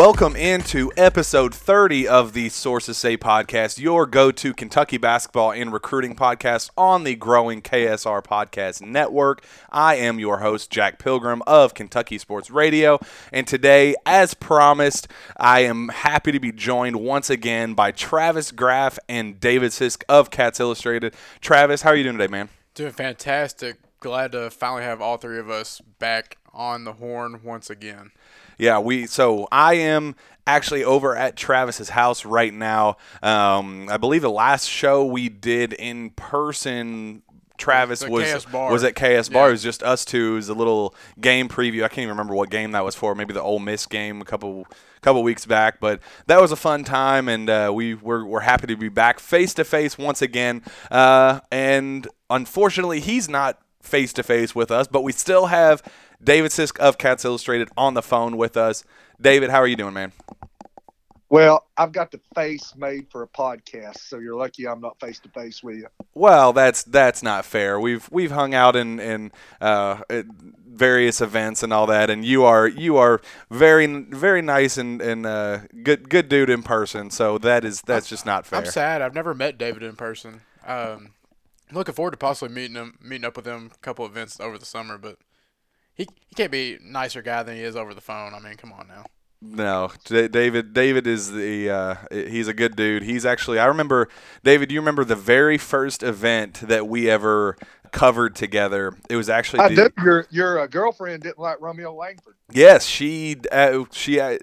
Welcome into episode 30 of the Sources Say podcast, your go to Kentucky basketball and recruiting podcast on the growing KSR Podcast Network. I am your host, Jack Pilgrim of Kentucky Sports Radio. And today, as promised, I am happy to be joined once again by Travis Graff and David Sisk of Cats Illustrated. Travis, how are you doing today, man? Doing fantastic. Glad to finally have all three of us back on the horn once again. Yeah, we. So I am actually over at Travis's house right now. Um, I believe the last show we did in person. Travis was was at KS Bar. Yeah. It was just us two. It was a little game preview. I can't even remember what game that was for. Maybe the Ole Miss game a couple couple weeks back. But that was a fun time, and uh, we we're, we're happy to be back face to face once again. Uh, and unfortunately, he's not face to face with us, but we still have David Sisk of Cats Illustrated on the phone with us. David, how are you doing, man? Well, I've got the face made for a podcast, so you're lucky I'm not face to face with you. Well, that's that's not fair. We've we've hung out in in uh, various events and all that, and you are you are very very nice and and uh, good good dude in person. So that is that's just not fair. I'm sad. I've never met David in person. Um, looking forward to possibly meeting him, meeting up with him a couple events over the summer, but he he can't be nicer guy than he is over the phone. I mean, come on now. No, David. David is the. Uh, he's a good dude. He's actually. I remember, David. You remember the very first event that we ever covered together? It was actually. I the- do. Your your uh, girlfriend didn't like Romeo Langford. Yes, she. Uh, she. Uh,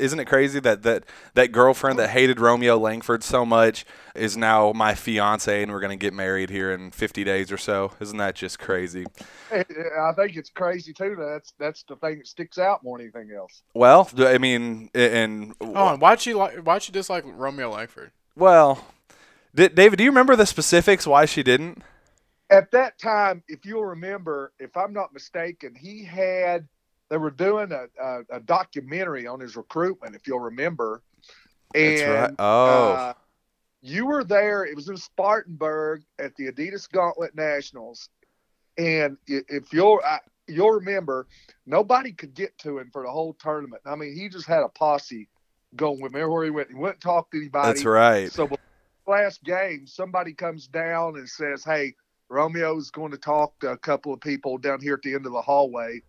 isn't it crazy that that that girlfriend that hated Romeo Langford so much is now my fiance, and we're gonna get married here in 50 days or so. Isn't that just crazy? I think it's crazy too. That's that's the thing that sticks out more than anything else. Well, I mean, and Oh, and why'd she like? Why'd she dislike Romeo Langford? well, D- David, do you remember the specifics why she didn't? At that time, if you'll remember, if I'm not mistaken, he had they were doing a, a, a documentary on his recruitment. If you'll remember, and That's right. Oh. uh, you were there. It was in Spartanburg at the Adidas Gauntlet Nationals, and if you'll I, you'll remember, nobody could get to him for the whole tournament. I mean, he just had a posse going with him everywhere he went. He wouldn't talk to anybody. That's right. So last game, somebody comes down and says, "Hey, Romeo's going to talk to a couple of people down here at the end of the hallway,"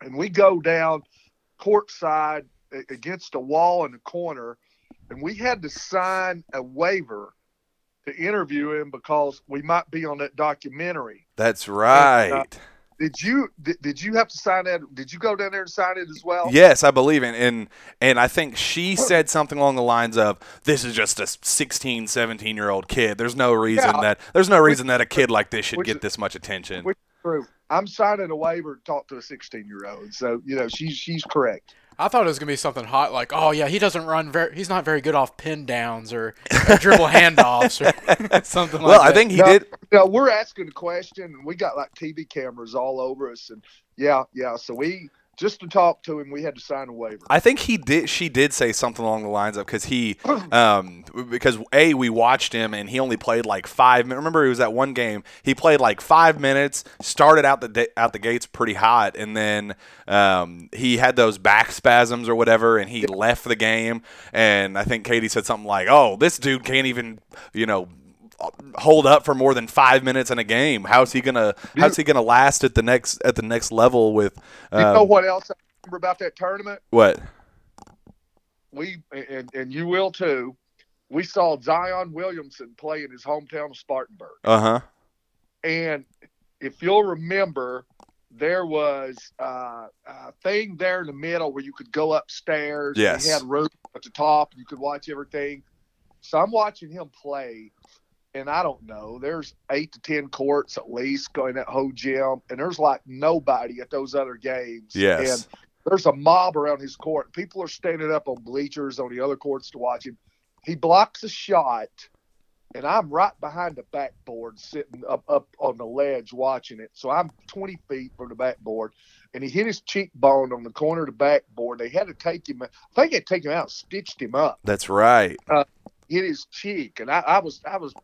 and we go down courtside a- against a wall in the corner, and we had to sign a waiver to interview him because we might be on that documentary. That's right. Uh, Did you did, did you have to sign that? Did you go down there and sign it as well? Yes, I believe in and and I think she said something along the lines of this is just a 16, 17 year old kid. There's no reason Yeah. that there's no reason that a kid like this should Which get this much attention. which- True. I'm signing a waiver to talk to a 16 year old. So you know she's she's correct. I thought it was gonna be something hot like, oh yeah, he doesn't run very. He's not very good off pin downs or, or dribble handoffs or something like well, that. I think he No. did No, we're asking a question, and we got like TV cameras all over us, and yeah, yeah. So we just to talk to him, we had to sign a waiver. I think he did. She did say something along the lines of because he, um, because a we watched him and he only played like five. Remember, he was at one game. He played like five minutes. Started out the da- out the gates pretty hot, and then um, he had those back spasms or whatever, and he left the game. And I think Katie said something like, "Oh, this dude can't even, you know." Hold up for more than five minutes in a game how's he gonna how's he gonna last at the next at the next level with you know um, what else I remember about that tournament? what We and and you will too. We saw Zion Williamson play in his hometown of Spartanburg, uh-huh and if you'll remember, there was uh, a thing there in the middle where you could go upstairs. and Yes. He had room at the top. You could watch everything. So I'm watching him play, and I don't know. There's eight to ten courts at least going that whole gym, and there's like nobody at those other games. Yes. And there's a mob around his court. People are standing up on bleachers on the other courts to watch him. He blocks a shot, and I'm right behind the backboard, sitting up up on the ledge watching it. So I'm 20 feet from the backboard, and he hit his cheekbone on the corner of the backboard. They had to take him. I think they take him out, stitched him up, That's right. Uh, hit his cheek, and I, I was I was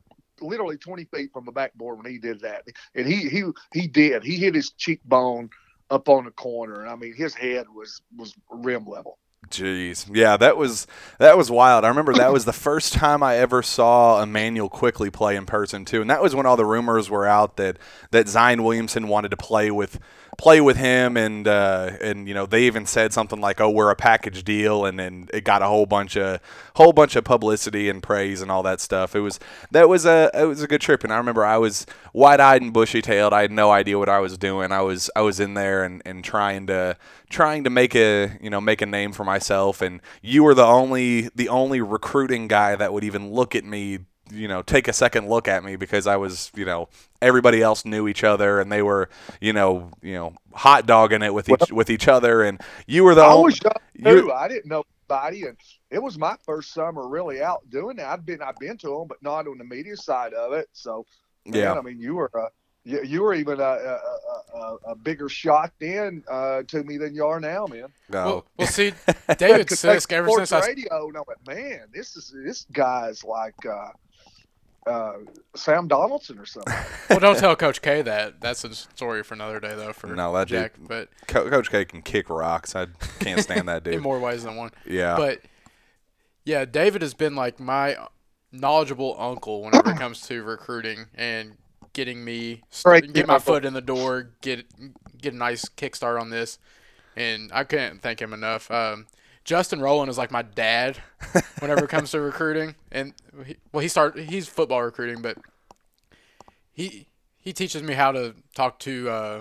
literally 20 feet from the backboard when he did that, and he he he did. He hit his cheekbone up on the corner, and I mean his head was was rim level. Jeez, yeah, that was that was wild. I remember that was the first time I ever saw Immanuel Quickley play in person too, and that was when all the rumors were out that that Zion Williamson wanted to play with play with him, and uh, and you know they even said something like, "Oh, we're a package deal," and then it got a whole bunch of whole bunch of publicity and praise and all that stuff. It was that was a it was a good trip, and I remember I was wide eyed and bushy tailed. I had no idea what I was doing. I was I was in there and, and trying to trying to make a you know make a name for myself, and you were the only the only recruiting guy that would even look at me you know take a second look at me because I was you know everybody else knew each other and they were you know you know hot dogging it with each with each other and you were the I only was young you- too. I didn't know anybody, and it was my first summer really out doing that. I've been I've been to them, but not on the media side of it. So man, yeah I mean, you were uh, you, you were even a, a, a, a, a bigger shot then uh, to me than you are now, man. no Well, well, see, David Because, Sisk, ever sports since I radio, and I went, man, this is this guy's like uh, uh, Sam Donaldson or something. well, don't tell Coach K that. That's a story for another day, though. For No, that dude- Jack, but Co- Coach K can kick rocks. I can't stand that in dude. more ways than one. Yeah, But yeah, David has been like my knowledgeable uncle whenever it comes to recruiting and getting me Great get my uncle. foot in the door, get get a nice kickstart on this, and I couldn't thank him enough. Um, Justin Rowland is like my dad whenever it comes to recruiting, and he, well, he start he's football recruiting, but he he teaches me how to talk to uh,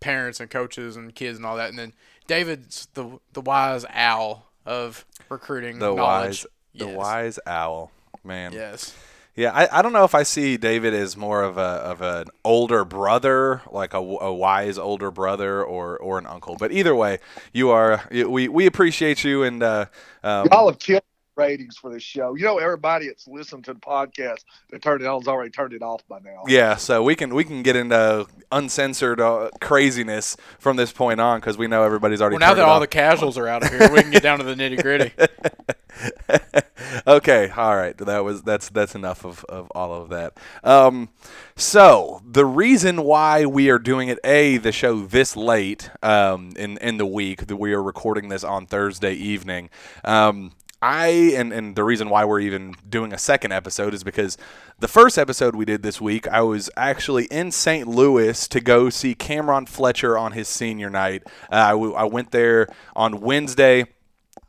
parents and coaches and kids and all that, and then David's the the wise owl of recruiting the knowledge. wise the wise owl man. Yes. Yeah, I, I don't know if I see David as more of a of an older brother, like a, a wise older brother, or or an uncle. But either way, you are we we appreciate you and uh, um, Y'all have killed ratings for this show. You know, everybody that's listened to the podcast that turned it on has already turned it off by now. yeah. So we can we can get into uncensored uh, craziness from this point on because we know everybody's already. Well, now turned that it all off. the casuals are out of here, we can get down to the nitty gritty. okay, all right. That was that's that's enough of, of all of that. Um, so the reason why we are doing it, a the show this late um, in in the week that we are recording this on Thursday evening. Um, I and and the reason why we're even doing a second episode is because the first episode we did this week, I was actually in St. Louis to go see Cameron Fletcher on his senior night. Uh, I, w- I went there on Wednesday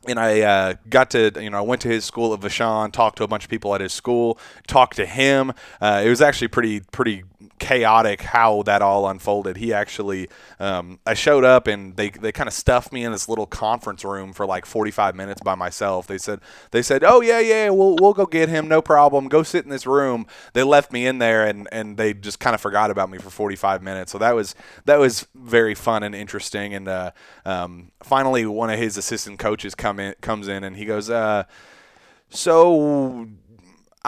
and I uh, got to, you know, I went to his school at Vashon, talked to a bunch of people at his school, talked to him. Uh, it was actually pretty, pretty chaotic how that all unfolded. He actually, um, I showed up and they, they kind of stuffed me in this little conference room for like 45 minutes by myself. They said, they said, oh yeah, yeah, we'll, we'll go get him, no problem. Go sit in this room. They left me in there and, and they just kind of forgot about me for 45 minutes. So that was, that was very fun and interesting. And uh, um, finally, one of his assistant coaches come in, comes in and he goes, uh, so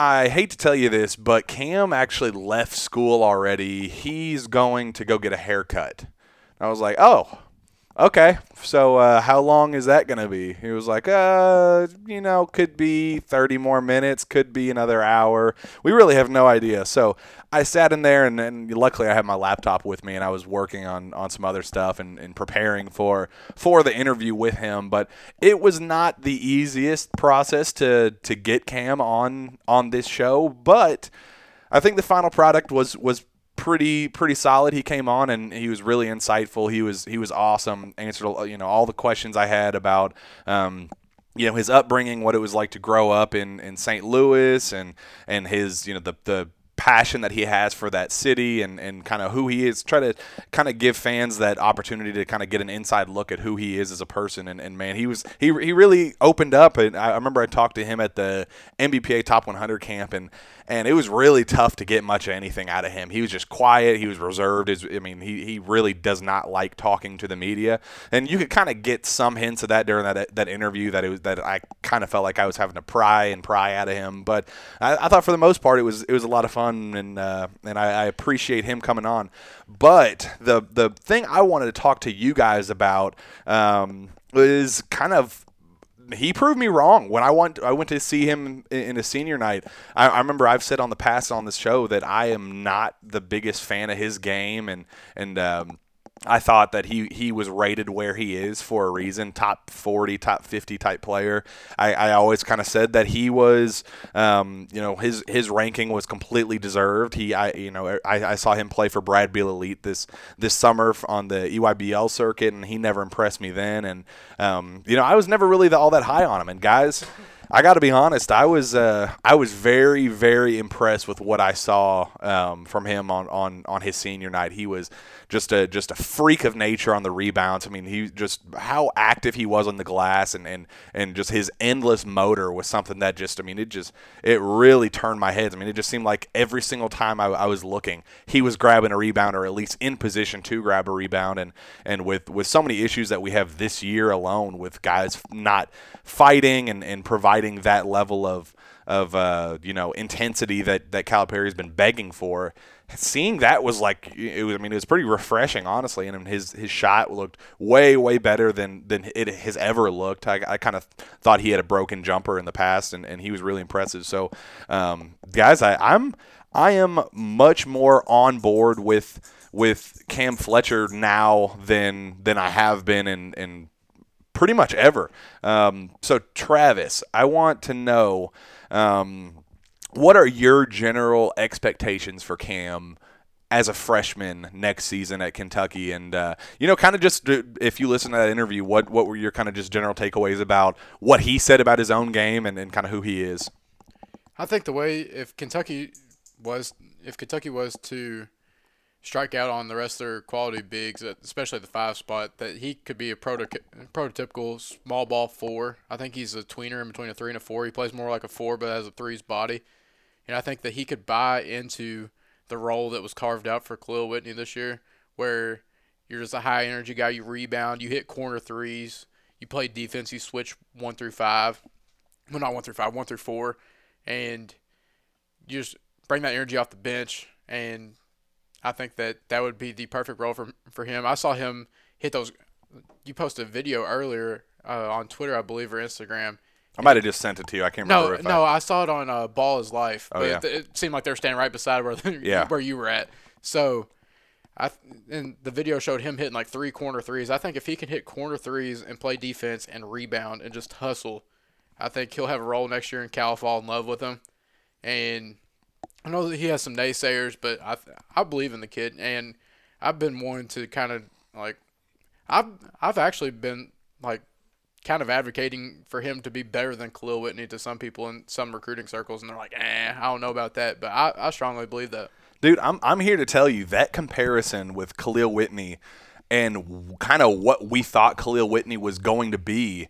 I hate to tell you this, but Cam actually left school already. He's going to go get a haircut. I was like, oh, okay. So uh, how long is that going to be? He was like, uh, you know, could be 30 more minutes, could be another hour. We really have no idea. So I sat in there, and, and luckily I had my laptop with me, and I was working on, on some other stuff and, and preparing for for the interview with him. But it was not the easiest process to to get Cam on on this show, but I think the final product was was pretty pretty solid. He came on and he was really insightful. He was he was awesome. Answered you know all the questions I had about. Um, you know his upbringing, what it was like to grow up in, in St. Louis, and and his you know the the passion that he has for that city and, and kind of who he is. Try to kind of give fans that opportunity to kind of get an inside look at who he is as a person. And, and man, he was he, he really opened up. And I, remember I talked to him at the NBPA Top 100 camp, and and it was really tough to get much of anything out of him. He was just quiet. He was reserved. His, I mean, he, he really does not like talking to the media, and you could kind of get some hints of that during that that interview that it was that I kind of felt like I was having to pry and pry out of him. But I, I thought for the most part it was it was a lot of fun, and uh, and I, I appreciate him coming on. But the the thing I wanted to talk to you guys about um, is kind of he proved me wrong when I went. I went to see him in, a senior night. I, I remember I've said on the past on this show that I am not the biggest fan of his game, and and um, I thought that he, he was rated where he is for a reason, top 40, top 50 type player. I, I always kind of said that he was, um, you know, his his ranking was completely deserved. He, I, you know, I, I saw him play for Brad Beal Elite this this summer on the EYBL circuit, and he never impressed me then. And um, you know, I was never really the, all that high on him. And guys. I got to be honest. I was uh, I was very very impressed with what I saw um, from him on, on, on his senior night. He was just a just a freak of nature on the rebounds. I mean, he just how active he was on the glass and, and, and just his endless motor was something that just I mean it just it really turned my head. I mean, it just seemed like every single time I, I was looking, he was grabbing a rebound or at least in position to grab a rebound. And and with with so many issues that we have this year alone with guys not fighting and, and providing that level of of uh, you know intensity that that Calipari's been begging for. Seeing that was like it was. I mean, it was pretty refreshing, honestly. And his his shot looked way way better than than it has ever looked. I, I kind of thought he had a broken jumper in the past, and, and he was really impressive. So, um, guys, I, I'm I am much more on board with with Cam Fletcher now than than I have been in in pretty much ever. Um, so, Travis, I want to know um, what are your general expectations for Cam? as a freshman next season at Kentucky. And uh, you know, kind of just if you listen to that interview, what what were your kind of just general takeaways about what he said about his own game and, and kind of who he is? I think the way if Kentucky was if Kentucky was to strike out on the rest of their quality bigs, especially the five spot, that he could be a proto- prototypical small ball four. I think he's a tweener in between a three and a four. He plays more like a four, but has a three's body. And I think that he could buy into the role that was carved out for Kahlil Whitney this year, where you're just a high energy guy. You rebound, you hit corner threes, you play defense, you switch one through five. Well, not one through five, one through four. And you just bring that energy off the bench and I think that that would be the perfect role for for him. I saw him hit those. You posted a video earlier uh, on Twitter, I believe, or Instagram. I might have just sent it to you. I can't no, remember. No, I... I saw it on uh, Ball is Life. Oh, yeah. it, seemed like they were standing right beside where yeah. where you were at. So, I and the video showed him hitting like three corner threes. I think if he can hit corner threes and play defense and rebound and just hustle, I think he'll have a role next year and Cal fall in love with him. And I know that he has some naysayers, but I I believe in the kid, and I've been wanting to kind of like I've I've actually been like kind of advocating for him to be better than Kahlil Whitney to some people in some recruiting circles, and they're like, eh, I don't know about that, but I, I strongly believe that. Dude, I'm I'm here to tell you that comparison with Kahlil Whitney and kind of what we thought Kahlil Whitney was going to be.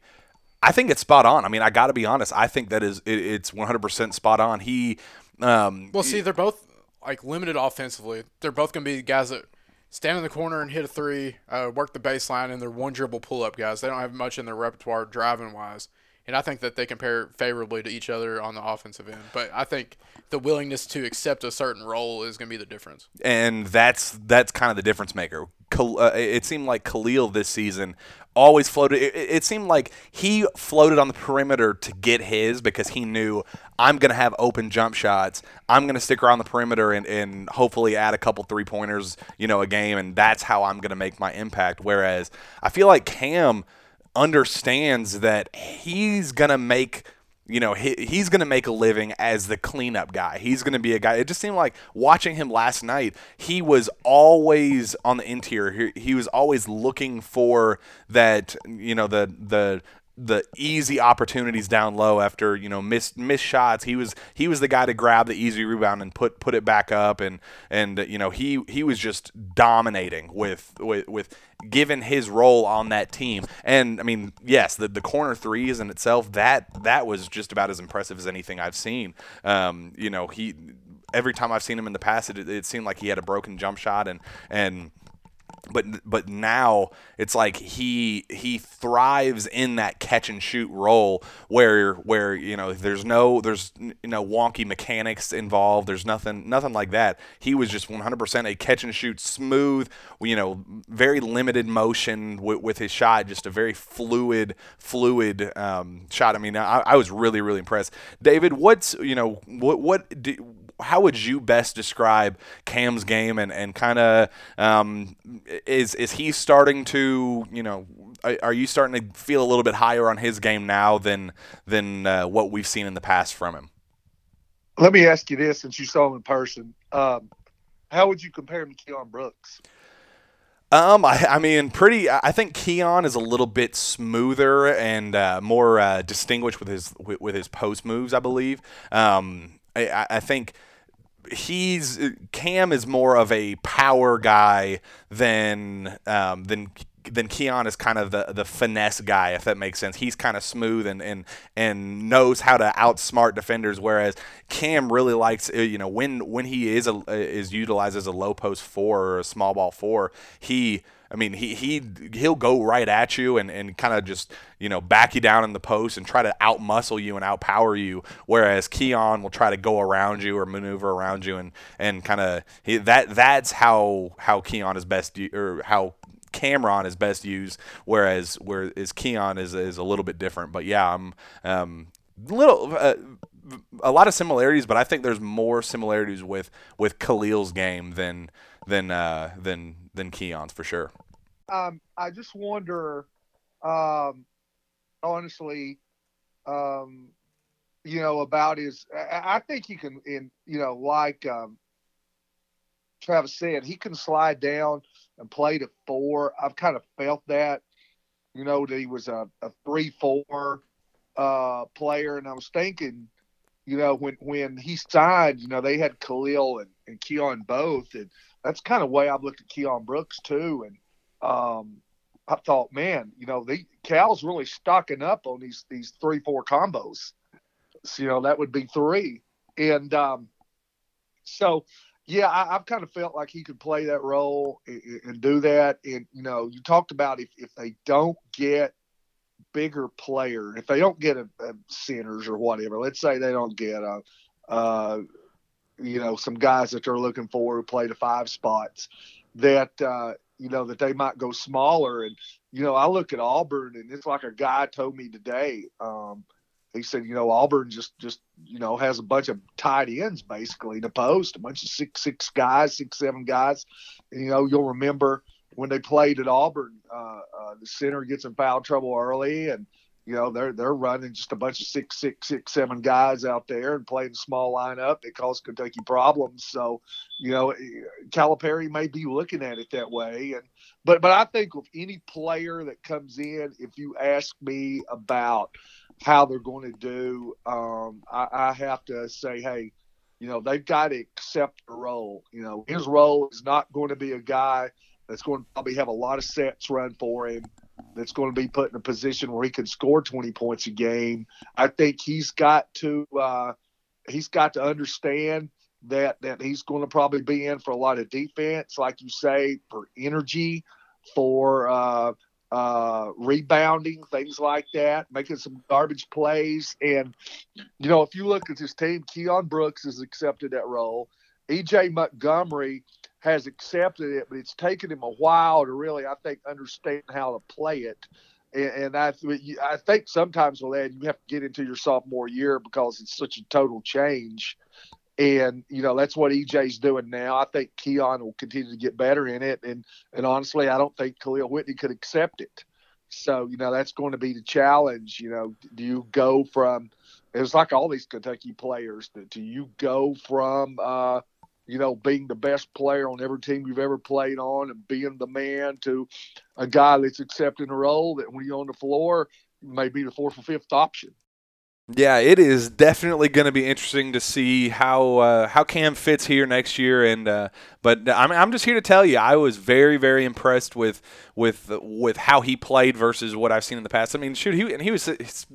I think it's spot on. I mean, I got to be honest. I think that is it, it's 100% spot on. He um, well, see, they're both like limited offensively. They're both going to be guys that stand in the corner and hit a three, uh, work the baseline, and they're one dribble pull up guys. They don't have much in their repertoire driving wise. And I think that they compare favorably to each other on the offensive end. But I think the willingness to accept a certain role is going to be the difference. And that's that's kind of the difference maker. Uh, it seemed like Kahlil this season always floated. It, it, seemed like he floated on the perimeter to get his because he knew I'm going to have open jump shots. I'm going to stick around the perimeter and, and hopefully add a couple three pointers, you know, a game, and that's how I'm going to make my impact. Whereas I feel like Cam understands that he's going to make – you know, he, he's going to make a living as the cleanup guy. He's going to be a guy. It just seemed like watching him last night, he was always on the interior. He, he was always looking for that, you know, the the the easy opportunities down low after you know missed missed shots. He was he was the guy to grab the easy rebound and put put it back up and and you know he he was just dominating with with with given his role on that team. And I mean, yes, the the corner threes in itself that that was just about as impressive as anything I've seen. Um, you know he every time I've seen him in the past, it, it seemed like he had a broken jump shot and and but but now it's like he he thrives in that catch and shoot role where where you know there's no there's you know wonky mechanics involved. There's nothing nothing like that. He was just 100% a catch and shoot smooth you know very limited motion with, with his shot just a very fluid fluid um, shot. I mean I, I was really really impressed. David what's you know what what do, how would you best describe Cam's game and and kind of um, is is he starting to you know are you starting to feel a little bit higher on his game now than than uh, what we've seen in the past from him? Let me ask you this, since you saw him in person, um, how would you compare him to Keion Brooks? Um, I, I mean, pretty. I think Keion is a little bit smoother and uh, more uh, distinguished with his with, with, his post moves. I believe. Um, I, I think he's Cam is more of a power guy than um, than then Keion is kind of the, the finesse guy, if that makes sense. He's kind of smooth and, and and knows how to outsmart defenders, whereas Cam really likes uh, you know when when he is a, uh, is utilized as a low post four or a small ball four, he I mean, he he he'll go right at you and, and kind of just you know back you down in the post and try to outmuscle you and outpower you. Whereas Keion will try to go around you or maneuver around you and and kind of that that's how how Keion is best or how Cameron is best used, whereas whereas Keion is is a little bit different. But yeah, I'm um, little. Uh, a lot of similarities, but I think there's more similarities with with Kahlil's game than than uh, than than Keion's for sure. Um, I just wonder, um, honestly, um, you know, about his. I, think he can, in you know, like um, Travis said, he can slide down and play at four. I've kind of felt that, you know, that he was a, a three four uh, player, and I was thinking, you know, when when he signed, you know, they had Kahlil and, and Keion both, and that's kind of way I've looked at Keion Brooks too, and um, I thought, man, you know, the Cal's really stocking up on these these three four combos. So, you know, that would be three, and um, so yeah, I, have kind of felt like he could play that role and, and, do that. And you know, you talked about if if they don't get bigger player, if they don't get a, a centers or whatever, let's say they don't get a, uh, you know, some guys that they're looking for who play the five spots, that uh, you know that they might go smaller. And you know, I look at Auburn, and it's like a guy told me today. Um, he said, you know, Auburn just just you know has a bunch of tight ends basically to post, a bunch of six six guys, six seven guys. And, you know, you'll remember when they played at Auburn, uh, uh, the center gets in foul trouble early, and you know they're they're running just a bunch of six six six seven guys out there and playing small lineup. It caused Kentucky problems. So, you know, Calipari may be looking at it that way, and but but I think with any player that comes in, if you ask me about how they're going to do, um, I, I have to say, hey, you know, they've got to accept the role. You know, his role is not going to be a guy that's going to probably have a lot of sets run for him, that's going to be put in a position where he can score 20 points a game. I think he's got to uh, he's got to understand that that he's going to probably be in for a lot of defense, like you say, for energy, for uh, uh, rebounding, things like that, making some garbage plays. And, you know, if you look at this team, Keion Brooks has accepted that role. EJ Montgomery has accepted it, but it's taken him a while to really, I think, understand how to play it. And, and I, I think sometimes with that, you have to get into your sophomore year because it's such a total change. And you know that's what EJ's doing now. I think Keion will continue to get better in it, and and honestly, I don't think Kahlil Whitney could accept it. So you know that's going to be the challenge. You know, do you go from? It's like all these Kentucky players. Do you go from? Uh, you know, being the best player on every team you've ever played on and being the man to a guy that's accepting a role that when you're on the floor may be the fourth or fifth option. Yeah, it is definitely going to be interesting to see how uh, how Cam fits here next year. And uh, but I'm I'm just here to tell you, I was very very impressed with with with how he played versus what I've seen in the past. I mean, shoot, he and he was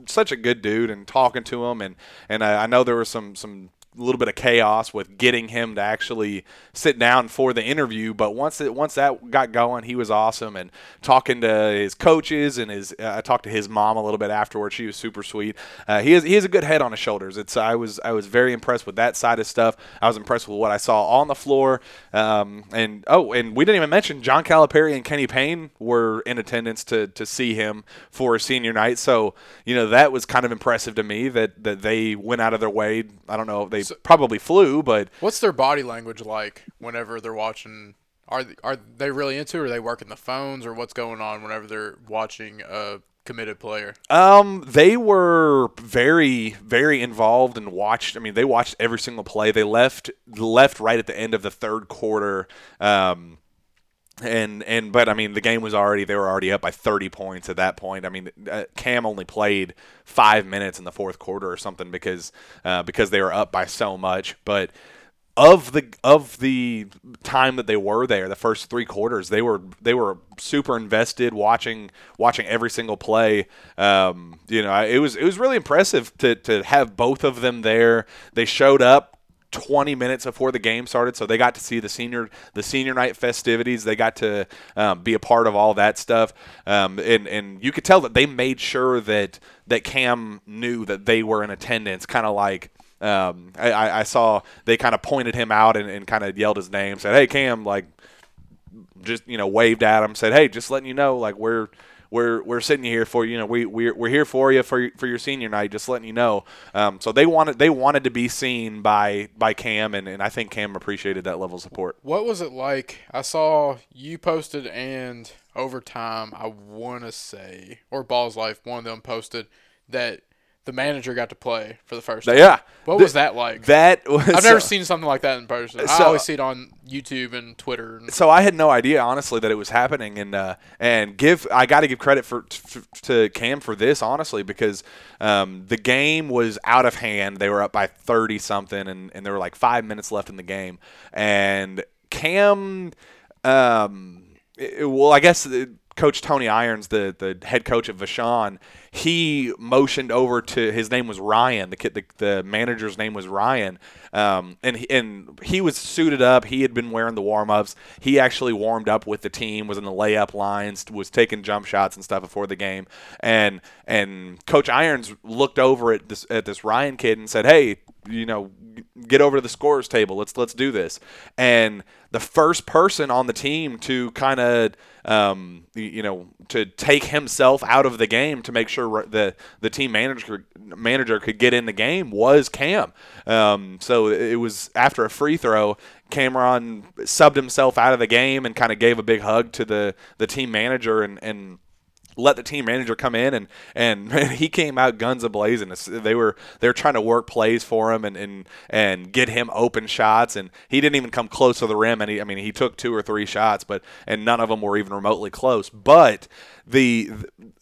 such a good dude, and talking to him, and and I, I know there was some some little bit of chaos with getting him to actually sit down for the interview. But once it once that got going, he was awesome and talking to his coaches and his. Uh, I talked to his mom a little bit afterwards. She was super sweet. Uh, he has he has a good head on his shoulders. It's I was I was very impressed with that side of stuff. I was impressed with what I saw on the floor. Um, and oh, and we didn't even mention John Calipari and Kenny Payne were in attendance to to see him for senior night. So you know that was kind of impressive to me that that they went out of their way. I don't know they So- probably flew, but What's their body language like whenever they're watching? Are th- are they really into? it? Or are they working the phones, or what's going on whenever they're watching a committed player? Um, they were very, very involved and watched. I mean, they watched every single play. They left left right at the end of the third quarter. Um, and and but I mean, the game was already they were already up by 30 points at that point. I mean, uh, Cam only played five minutes in the fourth quarter or something because uh, because they were up by so much, but of the of the time that they were there, the first three quarters, they were they were super invested, watching watching every single play. Um, you know, it was it was really impressive to to have both of them there. They showed up 20 minutes before the game started, so they got to see the senior the senior night festivities. They got to um, be a part of all that stuff, um, and and you could tell that they made sure that that Cam knew that they were in attendance, kind of like. Um, I, I saw they kind of pointed him out and, and kind of yelled his name, said, "Hey Cam," like just you know waved at him, said, "Hey, just letting you know, like we're we're we're sitting here for you. Know we we're, we're here for you for for your senior night. Just letting you know." Um, so they wanted they wanted to be seen by by Cam, and, and I think Cam appreciated that level of support. What was it like? I saw you posted and overtime. I want to say or Balls Life, one of them posted that the manager got to play for the first time. Yeah, What Th- was that like? that was I've never so- seen something like that in person. I always see it on YouTube and Twitter. And, so I had no idea, honestly, that it was happening, and uh, and give I got to give credit for to, to Cam for this, honestly, because um, the game was out of hand. They were up by thirty something, and, and there were like five minutes left in the game, and Cam, um, it- well, I guess. uh, Coach Tony Irons, the, the head coach of Vashon, he motioned over to his name was Ryan. The kid, the, the manager's name was Ryan, um, and he, and he was suited up. He had been wearing the warm ups. He actually warmed up with the team, was in the layup lines, was taking jump shots and stuff before the game. And and Coach Irons looked over at this at this Ryan kid and said, "Hey, you know, get over to the scorers table. Let's let's do this." And the first person on the team to kind of um, you know to take himself out of the game to make sure the the team manager manager could get in the game was Cam. Um, so it was after a free throw. Cameron subbed himself out of the game and kind of gave a big hug to the the team manager and and let the team manager come in and and man, he came out guns a blazing. It's- They were they were trying to work plays for him and and and get him open shots and he didn't even come close to the rim and he, I mean he took two or three shots but and none of them were even remotely close. But the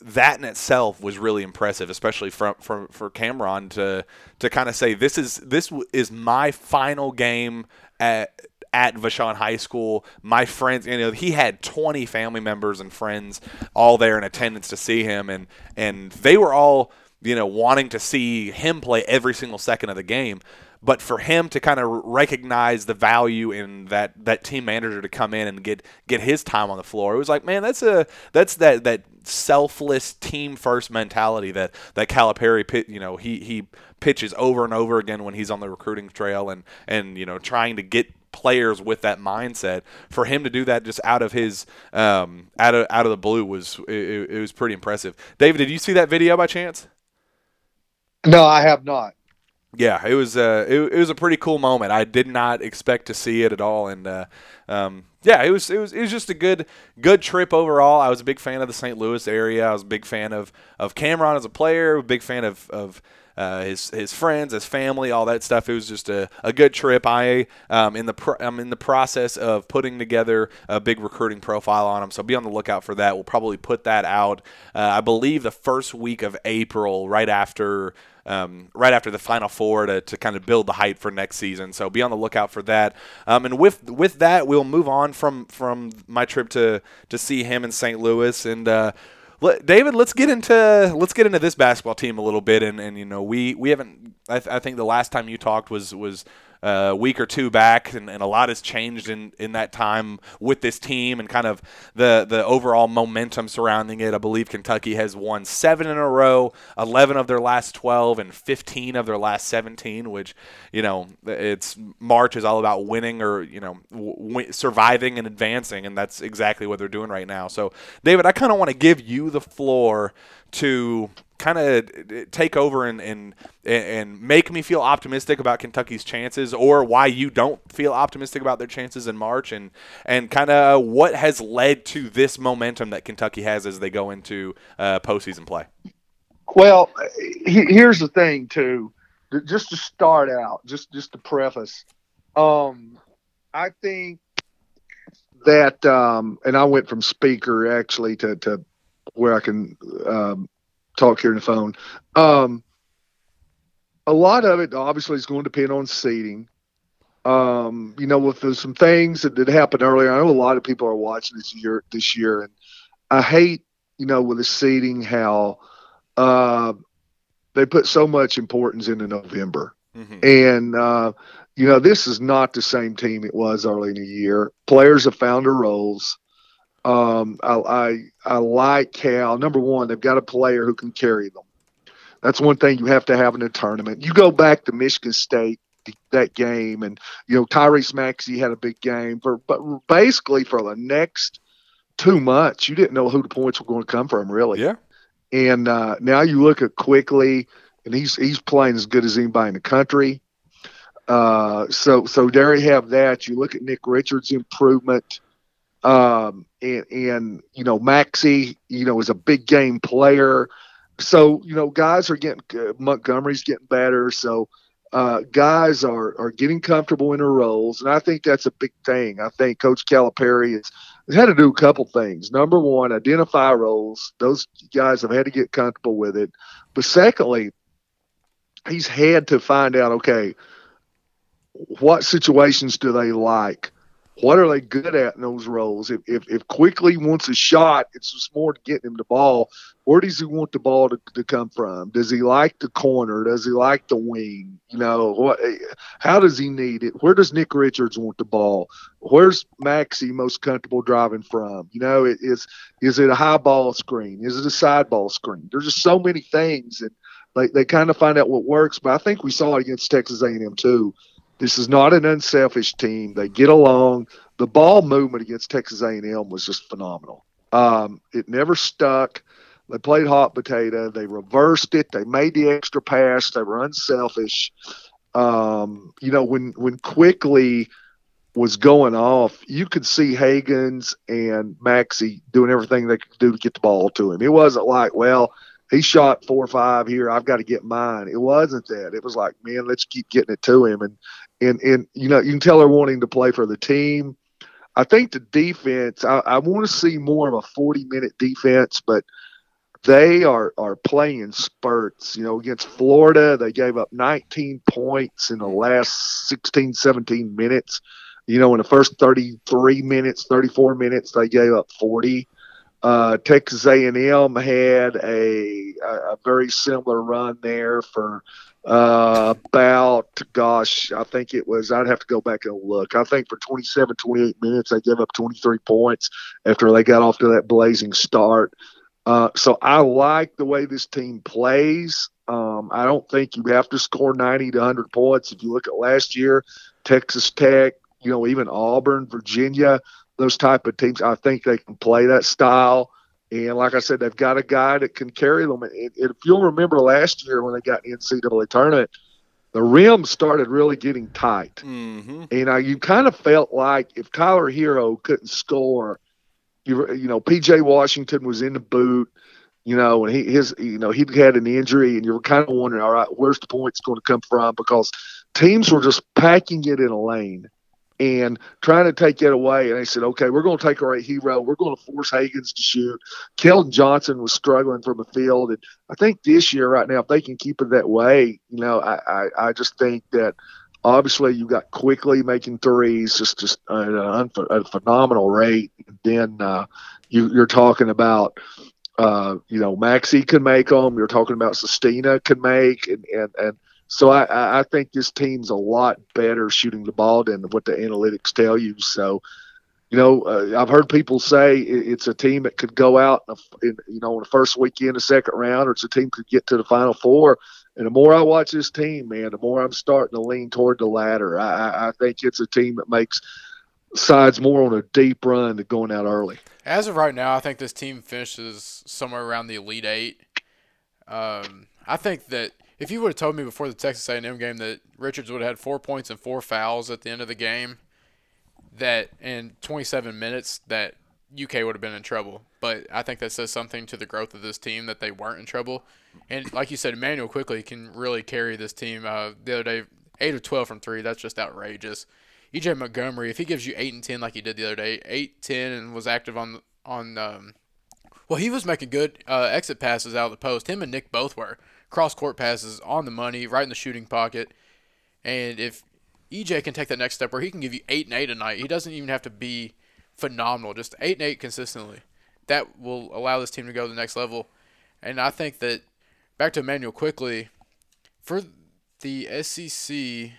that in itself was really impressive, especially from from for Cameron to to kind of say this is this is my final game at at Vashon High School. My friends, you know, he had 20 family members and friends all there in attendance to see him, and and they were all, you know, wanting to see him play every single second of the game. But for him to kind of recognize the value in that that team manager to come in and get get his time on the floor, it was like, man, that's a that's that that selfless team first mentality that that Calipari, you know, he he pitches over and over again when he's on the recruiting trail and and you know trying to get players with that mindset for him to do that just out of his um, out of out of the blue was it, it was pretty impressive. David, did you see that video by chance? No, I have not. Yeah, it was uh, it, it was a pretty cool moment. I did not expect to see it at all, and uh, um, yeah, it was it was it was just a good good trip overall. I was a big fan of the St. Louis area. I was a big fan of of Cameron as a player. A big fan of of uh, his his friends, his family, all that stuff. It was just a, a good trip. I um, in the pro- I'm in the process of putting together a big recruiting profile on him, so be on the lookout for that. We'll probably put that out. Uh, I believe the first week of April, right after um, right after the Final Four to, to kind of build the hype for next season. So be on the lookout for that. Um, and with with that, we'll move on from from my trip to to see him in St. Louis and. Uh, let, David, let's get into let's get into this basketball team a little bit, and, and you know we we haven't. I, th- I think the last time you talked was was uh, a week or two back, and, and a lot has changed in, in that time with this team and kind of the the overall momentum surrounding it. I believe Kentucky has won seven in a row, eleven of their last twelve, and fifteen of their last seventeen. Which you know it's March is all about winning or you know w- surviving and advancing, and that's exactly what they're doing right now. So David, I kind of want to give you the floor to kind of take over and, and and make me feel optimistic about Kentucky's chances, or why you don't feel optimistic about their chances in March, and and kind of what has led to this momentum that Kentucky has as they go into uh, postseason play. Well, here's the thing too. Just to start out, just just to preface, um, I think that, um, and I went from speaker actually to, to where I can um, talk here on the phone. Um, a lot of it obviously is going to depend on seeding. Um, you know, with some things that did happen earlier, I know a lot of people are watching this year this year, and I hate, you know, with the seeding how uh, they put so much importance into November. Mm-hmm. And uh, you know, this is not the same team it was early in the year. Players have found their roles. Um, I, I, I like Cal. number one they've got a player who can carry them. That's one thing you have to have in a tournament. You go back to Michigan State that game, and you know Tyrese Maxey had a big game for, but basically for the next two months, you didn't know who the points were going to come from, really. Yeah. And uh, now you look at Quickley, and he's he's playing as good as anybody in the country. Uh, so so there you have that. You look at Nick Richards' improvement. Um, and, and you know Maxey, you know, is a big game player. So you know, guys are getting uh, Montgomery's getting better. So uh, guys are are getting comfortable in their roles, and I think that's a big thing. I think Coach Calipari has had to do a couple things. Number one, identify roles; those guys have had to get comfortable with it. But secondly, he's had to find out, okay, what situations do they like? What are they good at in those roles? If, if, if Quickley wants a shot, it's just more to get him the ball. Where does he want the ball to, to come from? Does he like the corner? Does he like the wing? You know, what? Eh, how does he need it? Where does Nick Richards want the ball? Where's Maxey most comfortable driving from? You know, it is is it a high ball screen? Is it a side ball screen? There's just so many things, and they, they kind of find out what works. But I think we saw it against Texas A&M too this is not an unselfish team. They get along. The ball movement against Texas A&M was just phenomenal. Um, it never stuck. They played hot potato. They reversed it. They made the extra pass. They were unselfish. Um, you know, when when Quickley was going off, you could see Hagans and Maxey doing everything they could do to get the ball to him. It wasn't like, well, he shot four or five here. I've got to get mine. It wasn't that. It was like, man, let's keep getting it to him. And and and you know you can tell they're wanting to play for the team. I think the defense. I, I want to see more of a 40 minute defense, but they are are playing spurts. You know, against Florida, they gave up 19 points in the last 16, 17 minutes. You know, in the first 33 minutes, 34 minutes, they gave up 40. Uh, Texas A&M had a, a very similar run there for uh, about, gosh, I think it was, I'd have to go back and look. I think for 27, 28 minutes, they gave up 23 points after they got off to that blazing start. Uh, so I like the way this team plays. Um, I don't think you have to score 90 to 100 points. If you look at last year, Texas Tech, you know, even Auburn, Virginia, those type of teams, I think they can play that style. And like I said, they've got a guy that can carry them. And, if you'll remember last year when they got the NCAA tournament, the rim started really getting tight. Mm-hmm. And uh, you kind of felt like if Tyler Herro couldn't score, you, you know, PJ Washington was in the boot, you know, and he his you know he had an injury, and you were kind of wondering, all right, where's the points going to come from? Because teams were just packing it in a lane and trying to take it away. And they said, okay, we're going to take our Herro. We're going to force Hagans to shoot. Keldon Johnson was struggling from the field. And I think this year, right now, if they can keep it that way, you know, I, I, I just think that obviously you got Quickley making threes just, just at a, a phenomenal rate. And then uh, you, you're talking about, uh, you know, Maxey can make them. You're talking about Sestina can make, and, and, and – so I, I think this team's a lot better shooting the ball than what the analytics tell you. So, you know, uh, I've heard people say it's a team that could go out, in, you know, in the first weekend, the second round, or it's a team could get to the final four. And the more I watch this team, man, the more I'm starting to lean toward the latter. I, I think it's a team that makes sides more on a deep run than going out early. As of right now, I think this team finishes somewhere around the Elite Eight. Um, I think that if you would have told me before the Texas A&M game that Richards would have had four points and four fouls at the end of the game, that in 27 minutes that UK would have been in trouble. But I think that says something to the growth of this team that they weren't in trouble. And like you said, Immanuel Quickley can really carry this team. Uh, the other day, eight of 12 from three. That's just outrageous. EJ Montgomery, if he gives you eight and 10 like he did the other day, eight, 10, and was active on on um, well, he was making good uh, exit passes out of the post. Him and Nick both were cross court passes on the money, right in the shooting pocket. And if EJ can take that next step where he can give you eight and eight a night, he doesn't even have to be phenomenal. Just eight and eight consistently. That will allow this team to go to the next level. And I think that back to Immanuel Quickley for the SEC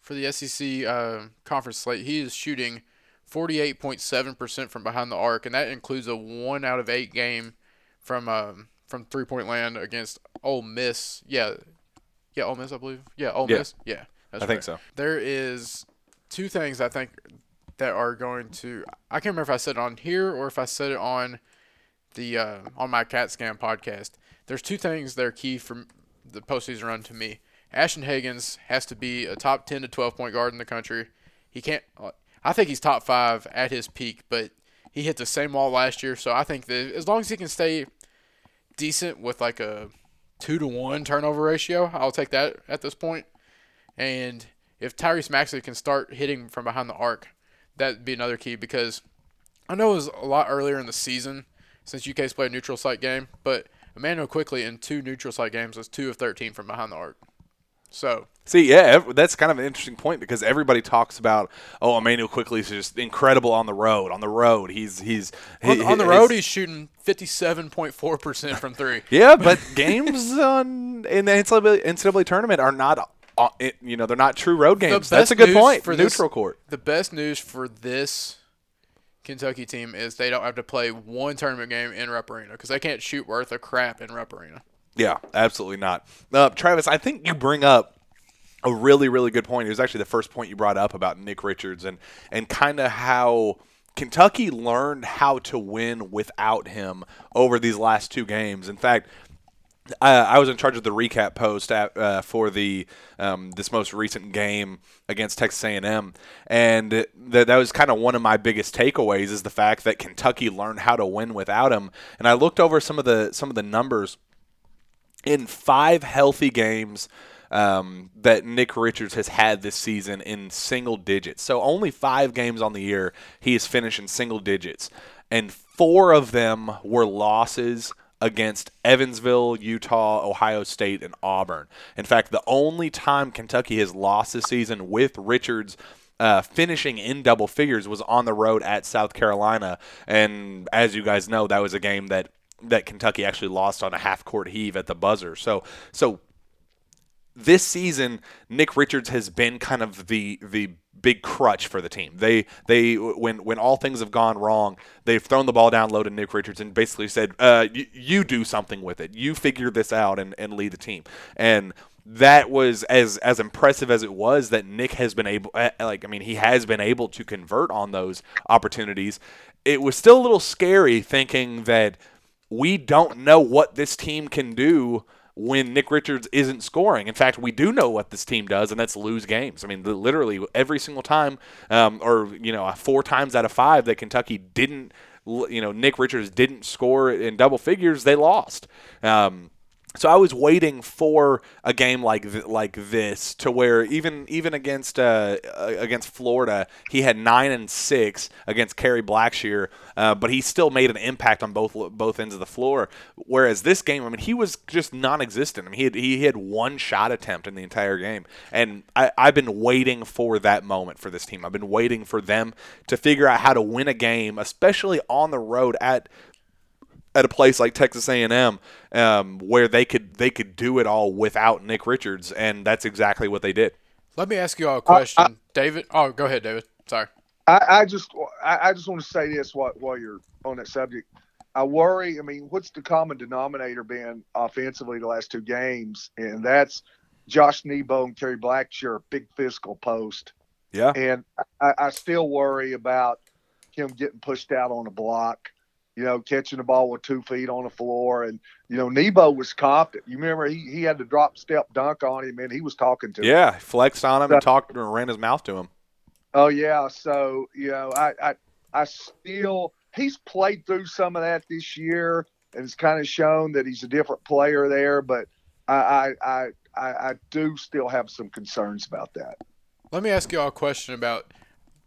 for the SEC uh, conference slate, he is shooting 48.7% from behind the arc, and that includes a one out of eight game from um, from three point land against Ole Miss. Yeah, yeah, Ole Miss, I believe. Yeah, Ole Yeah. Miss. Yeah, that's I think so. There is two things I think that are going to. I can't remember if I said it on here or if I said it on the uh, on my Cat scan podcast. There's two things that are key for the postseason run to me. Ashton Hagans has to be a top 10 to 12 point guard in the country. He can't. I think he's top five at his peak, but he hit the same wall last year. So I think that as long as he can stay decent with like a two to one turnover ratio, I'll take that at this point. And if Tyrese Maxey can start hitting from behind the arc, that'd be another key because I know it was a lot earlier in the season since UK's played a neutral site game, but Immanuel Quickley in two neutral site games was two of 13 from behind the arc. So See, yeah, that's kind of an interesting point because everybody talks about, oh, Immanuel Quickley is just incredible on the road. On the road, he's he's on, he- on the road, he's shooting 57.4% from three. Yeah, but games on in the NCAA, NCAA tournament are not, uh, it- you know, they're not true road games. That's a good point. for this- Neutral court. The best news for this Kentucky team is they don't have to play one tournament game in Rupp Arena because they can't shoot worth a crap in Rupp Arena. Yeah, absolutely not. Uh, Travis, I think you bring up a really, really good point. It was actually the first point you brought up about Nick Richards and and kind of how Kentucky learned how to win without him over these last two games. In fact. I was in charge of the recap post at, uh, for the um, this most recent game against Texas A&M, and that that was kind of one of my biggest takeaways is the fact that Kentucky learned how to win without him. And I looked over some of the some of the numbers in five healthy games um, that Nick Richards has had this season in single digits. So only five games on the year he has finished in single digits, and four of them were losses against Evansville, Utah, Ohio State, and Auburn. In fact, the only time Kentucky has lost this season with Richards. Uh, finishing in double figures was on the road at South Carolina, and as you guys know, that was a game that that Kentucky actually lost on a half court heave at the buzzer. So so this season, Nick Richards has been kind of the the big crutch for the team. They they when when all things have gone wrong, they've thrown the ball down low to Nick Richards and basically said, uh, y- "You do something with it. You figure this out and, and lead the team." And that was as as impressive as it was that Nick has been able like I mean he has been able to convert on those opportunities. It was still a little scary thinking that we don't know what this team can do when Nick Richards isn't scoring. In fact, we do know what this team does, and that's lose games. I mean, literally every single time, um, or you know, four times out of five that Kentucky didn't, you know, Nick Richards didn't score in double figures, they lost. Um, so I was waiting for a game like th- like this to where even even against uh, against Florida he had nine and six against Kerry Blackshear, uh, but he still made an impact on both both ends of the floor. Whereas this game, I mean, he was just non-existent. I mean, he had, he had one shot attempt in the entire game, and I, I've been waiting for that moment for this team. I've been waiting for them to figure out how to win a game, especially on the road at at a place like Texas A&M, um, where they could they could do it all without Nick Richards, and that's exactly what they did. Let me ask you all a question, David. Oh, go ahead, David. Sorry. I, I just I, I just want to say this while, while you're on that subject. I worry. I mean, what's the common denominator been offensively the last two games? And that's Josh Nebo and Kerry Blackshear, big physical post. Yeah. And I, I still worry about him getting pushed out on a block. You know, catching the ball with two feet on the floor. And, you know, Nebo was confident. You remember he, he had to drop step dunk on him and he was talking to him. Yeah, flexed on him and talked to him and ran his mouth to him. Oh yeah. So, you know, I I, I still he's played through some of that this year and it's kind of shown that he's a different player there, but I I, I, I do still have some concerns about that. Let me ask you all a question about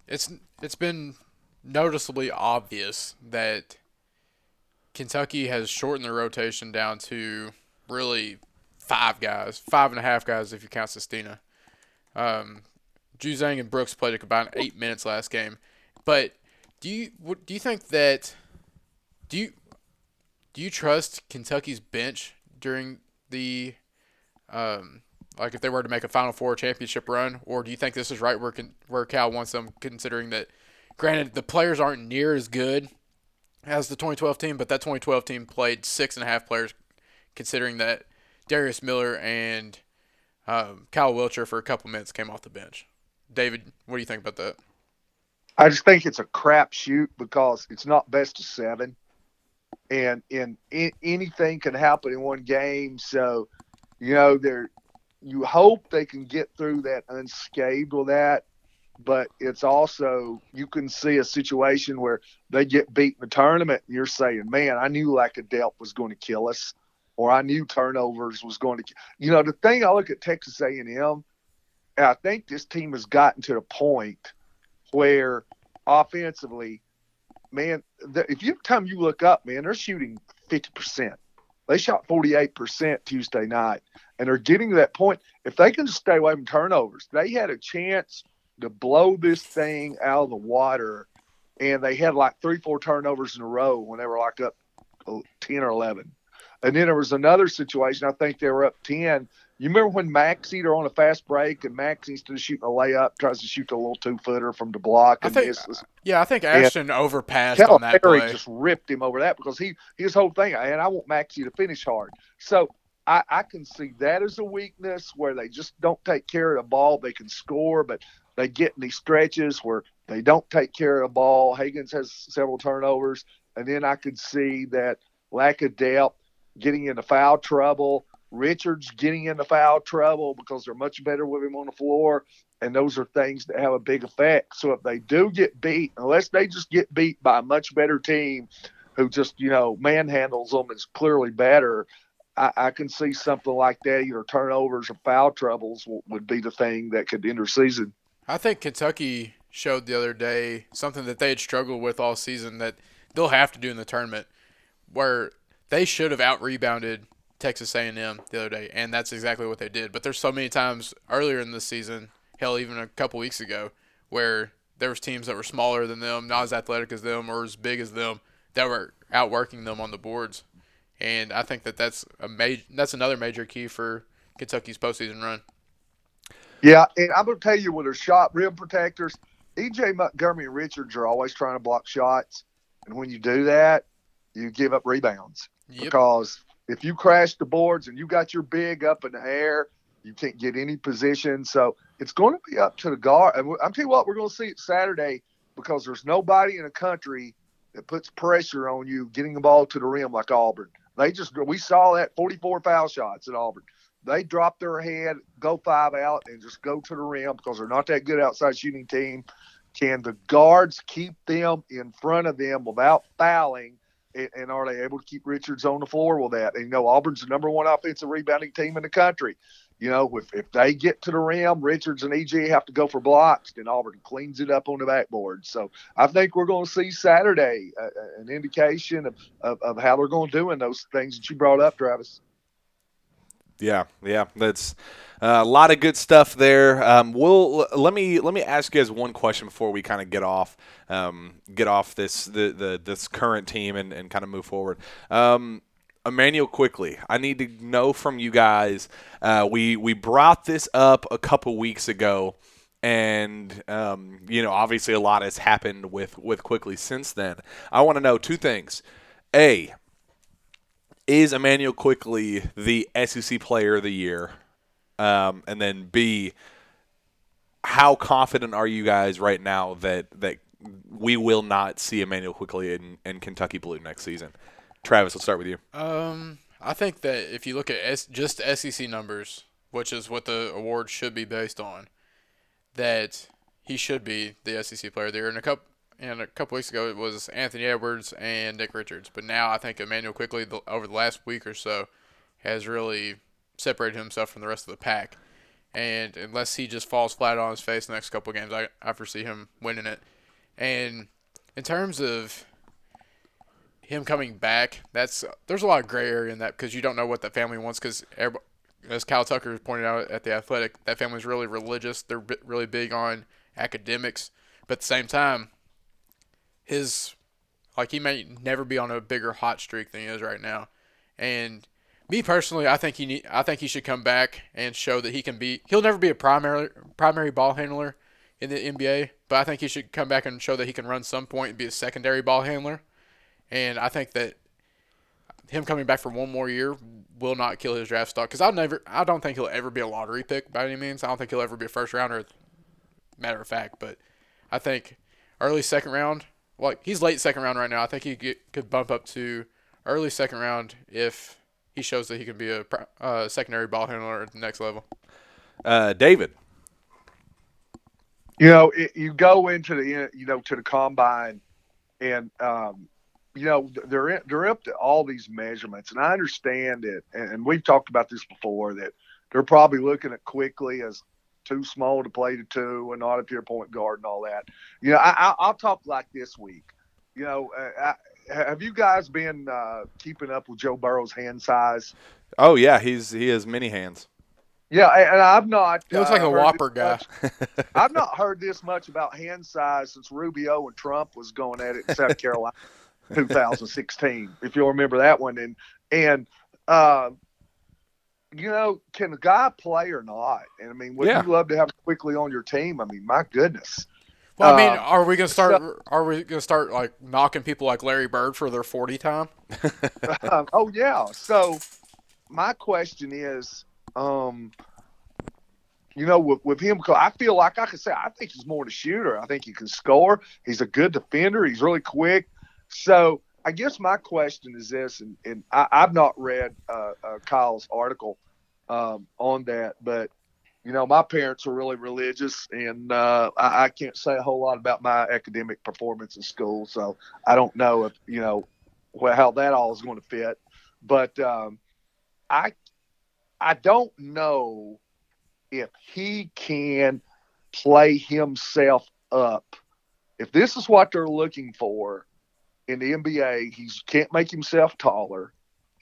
it's it's been noticeably obvious that Kentucky has shortened the rotation down to really five guys, five and a half guys if you count Sestina. Um, Juzang and Brooks played a combined eight minutes last game, but do you do you think that do you do you trust Kentucky's bench during the um, like if they were to make a Final Four championship run, or do you think this is right where where Cal wants them, considering that, granted, the players aren't near as good as the 2012 team, but that 2012 team played six and a half players, considering that Darius Miller and um, Kyle Wiltjer for a couple minutes came off the bench. David, what do you think about that? I just think it's a crap shoot because it's not best of seven, and in anything can happen in one game. So, you know, there you hope they can get through that unscathed with that but it's also you can see a situation where they get beat in the tournament and you're saying, man, I knew Lac-A-Delp was going to kill us, or I knew turnovers was going to. You know, the thing I look at Texas A&M, I think this team has gotten to the point where offensively, man, the, if you time you look up, man, they're shooting fifty percent. They shot forty eight percent Tuesday night, and they're getting to that point. If they can stay away from turnovers, they had a chance to blow this thing out of the water. And they had like three, four turnovers in a row when they were like up 10 or 11. And then there was another situation. I think they were up 10. You remember when Maxey, they're on a fast break, and instead of shooting a layup, tries to shoot a little two footer from the block and I think, misses. Yeah, I think Ashton and overpassed on that play. just ripped him over that because he his whole thing, and I want Maxey to finish hard. So I, I can see that as a weakness where they just don't take care of the ball. They can score, but they get these stretches where they don't take care of the ball. Hagans has several turnovers, and then I could see that lack of depth, getting into foul trouble. Richards getting into foul trouble because they're much better with him on the floor, and those are things that have a big effect. So if they do get beat, unless they just get beat by a much better team who just you know manhandles them is clearly better, I, I, can see something like that. Either turnovers or foul troubles would be the thing that could end the season. I think Kentucky showed the other day something that they had struggled with all season that they'll have to do in the tournament, where they should have out rebounded Texas A&M the other day, and that's exactly what they did. But there's so many times earlier in the season, hell, even a couple weeks ago, where there was teams that were smaller than them, not as athletic as them, or as big as them, that were outworking them on the boards. And I think that that's a major, that's another major key for Kentucky's postseason run. Yeah, and I'm going to tell you with their shot rim protectors, EJ Montgomery and Richards are always trying to block shots, and when you do that, you give up rebounds yep. because if you crash the boards and you got your big up in the air, you can't get any position. So it's going to be up to the guard. And I'm telling you what, we're going to see it Saturday because there's nobody in the country that puts pressure on you getting the ball to the rim like Auburn. They just we saw that 44 foul shots at Auburn they drop their head, go five out, and just go to the rim because they're not that good outside shooting team. Can the guards keep them in front of them without fouling? And, and are they able to keep Richards on the floor with that? And you know, Auburn's the number one offensive rebounding team in the country. You know, if, if they get to the rim, Richards and EJ have to go for blocks, then Auburn cleans it up on the backboard. So I think we're going to see Saturday uh, an indication of, of, of how they're going to do in those things that you brought up, Travis. Yeah, yeah, that's uh, a lot of good stuff there. Um, we'll let me let me ask you guys one question before we kind of get off um, get off this the, the this current team and, and kind of move forward. Um, Immanuel Quickley, I need to know from you guys. Uh, we we brought this up a couple weeks ago, and um, you know obviously a lot has happened with with Quickley since then. I want to know two things. A, is Immanuel Quickley the SEC Player of the Year? Um, and then B, how confident are you guys right now that that we will not see Immanuel Quickley in, in Kentucky Blue next season. Travis, let's start with you. Um, I think that if you look at S- just SEC numbers, which is what the award should be based on, that he should be the SEC Player of the Year. And a couple and a couple weeks ago it was Anthony Edwards and Nick Richards, but now I think Immanuel Quickley the, over the last week or so has really separated himself from the rest of the pack. And unless he just falls flat on his face the next couple games, I, I foresee him winning it. And in terms of him coming back, that's there's a lot of gray area in that because you don't know what the family wants. Because as Kyle Tucker pointed out at the Athletic, that family's really religious. They're really big on academics, but at the same time, his like he may never be on a bigger hot streak than he is right now, and me personally, I think he need, I think he should come back and show that he can be. He'll never be a primary primary ball handler in the NBA, but I think he should come back and show that he can run some point and be a secondary ball handler. And I think that him coming back for one more year will not kill his draft stock because I'll never. I don't think he'll ever be a lottery pick by any means. I don't think he'll ever be a first rounder. Matter of fact, but I think early second round. Like he's late second round right now. I think he get, could bump up to early second round if he shows that he can be a uh, secondary ball handler at the next level. Uh, David. You know, it, you go into the you know to the combine, and um, you know they're in, they're up to all these measurements, and I understand it, and we've talked about this before that they're probably looking at Quickley as too small to play the two and not a pure point guard and all that. You know, I, will talk like this week. You know, uh, have you guys been uh, keeping up with Joe Burrow's hand size? Oh yeah, he's he has many hands. Yeah, and I've not. He looks uh, like a Whopper guy. I've not heard this much about hand size since Rubio and Trump was going at it in South Carolina, 2016. If you'll remember that one, and and uh, you know, can a guy play or not? And I mean, would yeah. you love to have Quickley on your team? I mean, my goodness. Well, I mean, uh, are we gonna start? So, are we gonna start like knocking people like Larry Bird for their forty time? um, oh yeah. So my question is, um, you know, with, with him, I feel like I could say I think he's more of a shooter. I think he can score. He's a good defender. He's really quick. So I guess my question is this, and, and I, have not read uh, uh, Kyle's article um, on that, but you know, my parents were really religious, and uh, I, I, can't say a whole lot about my academic performance in school, so I don't know if you know how that all is going to fit. But um, I, I don't know if he can play himself up. If this is what they're looking for in the NBA, he can't make himself taller.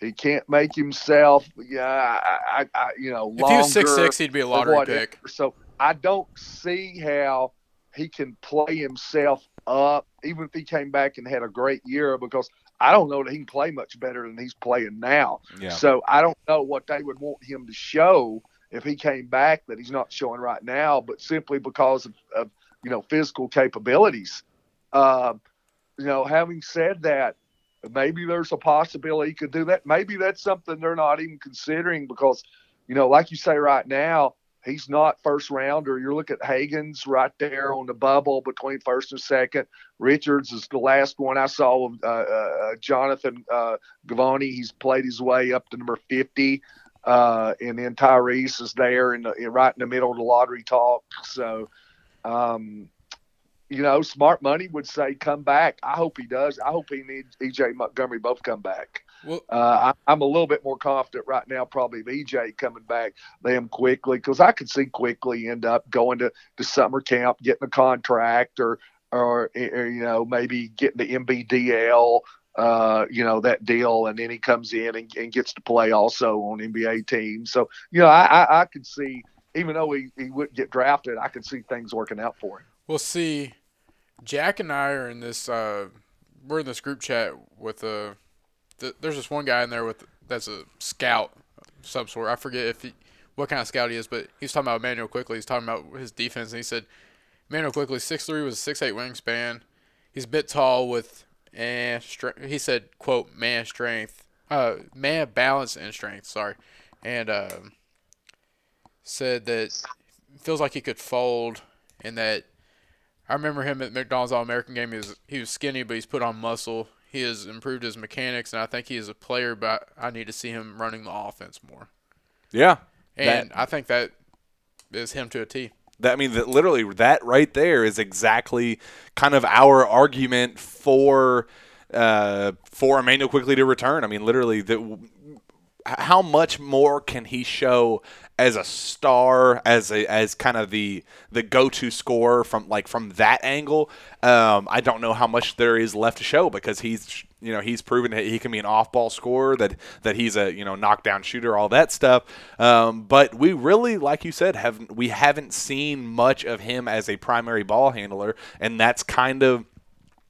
He can't make himself, yeah, I, I, I you know, if he was six six, he'd be a lottery pick. So I don't see how he can play himself up, even if he came back and had a great year, because I don't know that he can play much better than he's playing now. Yeah. So I don't know what they would want him to show if he came back that he's not showing right now, but simply because of, of you know physical capabilities. Uh, you know, having said that, maybe there's a possibility he could do that. Maybe that's something they're not even considering because, you know, like you say right now, he's not first rounder. You're looking at Hagans right there on the bubble between first and second. Richards is the last one I saw of uh, uh, Jonathan uh, Givony. He's played his way up to number 50. Uh, and then Tyrese is there in the, right in the middle of the lottery talk. So, um, you know, smart money would say come back. I hope he does. I hope he needs EJ Montgomery both come back. Well, uh, I, am a little bit more confident right now, probably of EJ coming back them Quickley because I could see Quickley end up going to the summer camp, getting a contract, or or, or you know maybe getting the NBDL. Uh, you know that deal, and then he comes in and, and gets to play also on NBA teams. So you know, I, I, I could see, even though he, he wouldn't get drafted, I could see things working out for him. We'll see Jack and I are in this. Uh, we're in this group chat with a. Th- there's this one guy in there with that's a scout some sort. I forget if he, what kind of scout he is, but he's talking about Immanuel Quickley. He's talking about his defense, and he said Immanuel Quickley six three was a six eight wingspan. He's a bit tall with eh, stre- he said quote man strength, uh, man balance and strength. Sorry, and uh, said that feels like he could fold and that I remember him at McDonald's All American game. He was he was skinny, but he's put on muscle. He has improved his mechanics, and I think he is a player. But I need to see him running the offense more. Yeah, And I think that is him to a T. That I mean, that literally that right there is exactly kind of our argument for uh, for Immanuel Quickley to return. I mean, literally, the, how much more can he show as a star, as a as kind of the the go to scorer from like from that angle? Um, I don't know how much there is left to show because he's you know he's proven that he can be an off-ball scorer, that that he's a you know knockdown shooter, all that stuff. Um, but we really, like you said, have we haven't seen much of him as a primary ball handler, and that's kind of.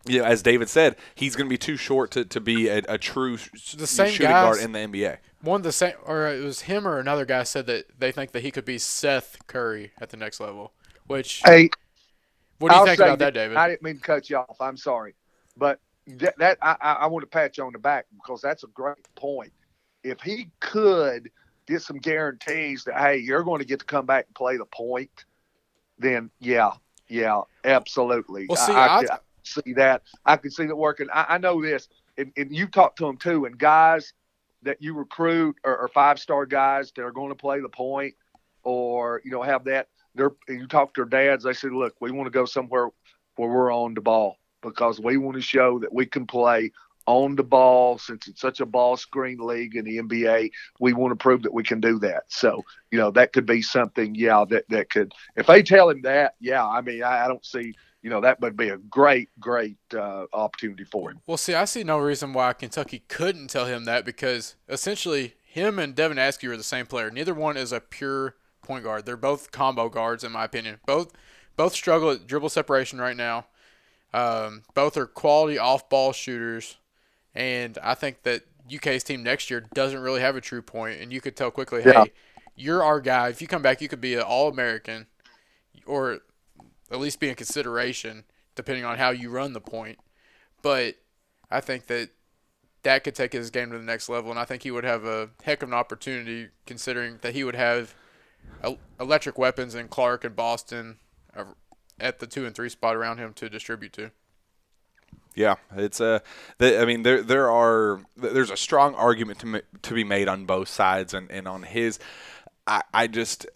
You know, as David said, he's going to be too short to, to be a, a true The same shooting guys- guard in the NBA. One of the same, or it was him or another guy said that they think that he could be Seth Curry at the next level. Which, Hey, what do you I'll think about that, David? I didn't mean to cut you off. I'm sorry, but that, that I, I I want to pat you on the back because that's a great point. If he could get some guarantees that hey, you're going to get to come back and play the point, then yeah, yeah, absolutely. Well, see, I, I I- could see that. I can see that working. I, I know this, and, and you talked to him too. And guys that you recruit are, are five star guys that are going to play the point, or you know have that. They're you talk to their dads. They say, look, we want to go somewhere where we're on the ball because we want to show that we can play on the ball since it's such a ball screen league in the NBA. We want to prove that we can do that. So, you know, that could be something, yeah, that, that could, if they tell him that, yeah, I mean, I, I don't see, you know, that would be a great, great uh, opportunity for him. Well, see, I see no reason why Kentucky couldn't tell him that because essentially him and Devin Askew are the same player. Neither one is a pure point guard. They're both combo guards, in my opinion. Both both struggle at dribble separation right now. Um, both are quality off-ball shooters, and I think that UK's team next year doesn't really have a true point. And you could tell Quickley, Yeah. hey, you're our guy. If you come back, you could be an All-American, or at least be in consideration, depending on how you run the point. But I think that that could take his game to the next level, and I think he would have a heck of an opportunity, considering that he would have electric weapons in Clarke and Boston uh, at the two and three spot around him to distribute to. Yeah, it's a. I mean, there there are there's a strong argument to to be made on both sides, and, and on his, I, I just.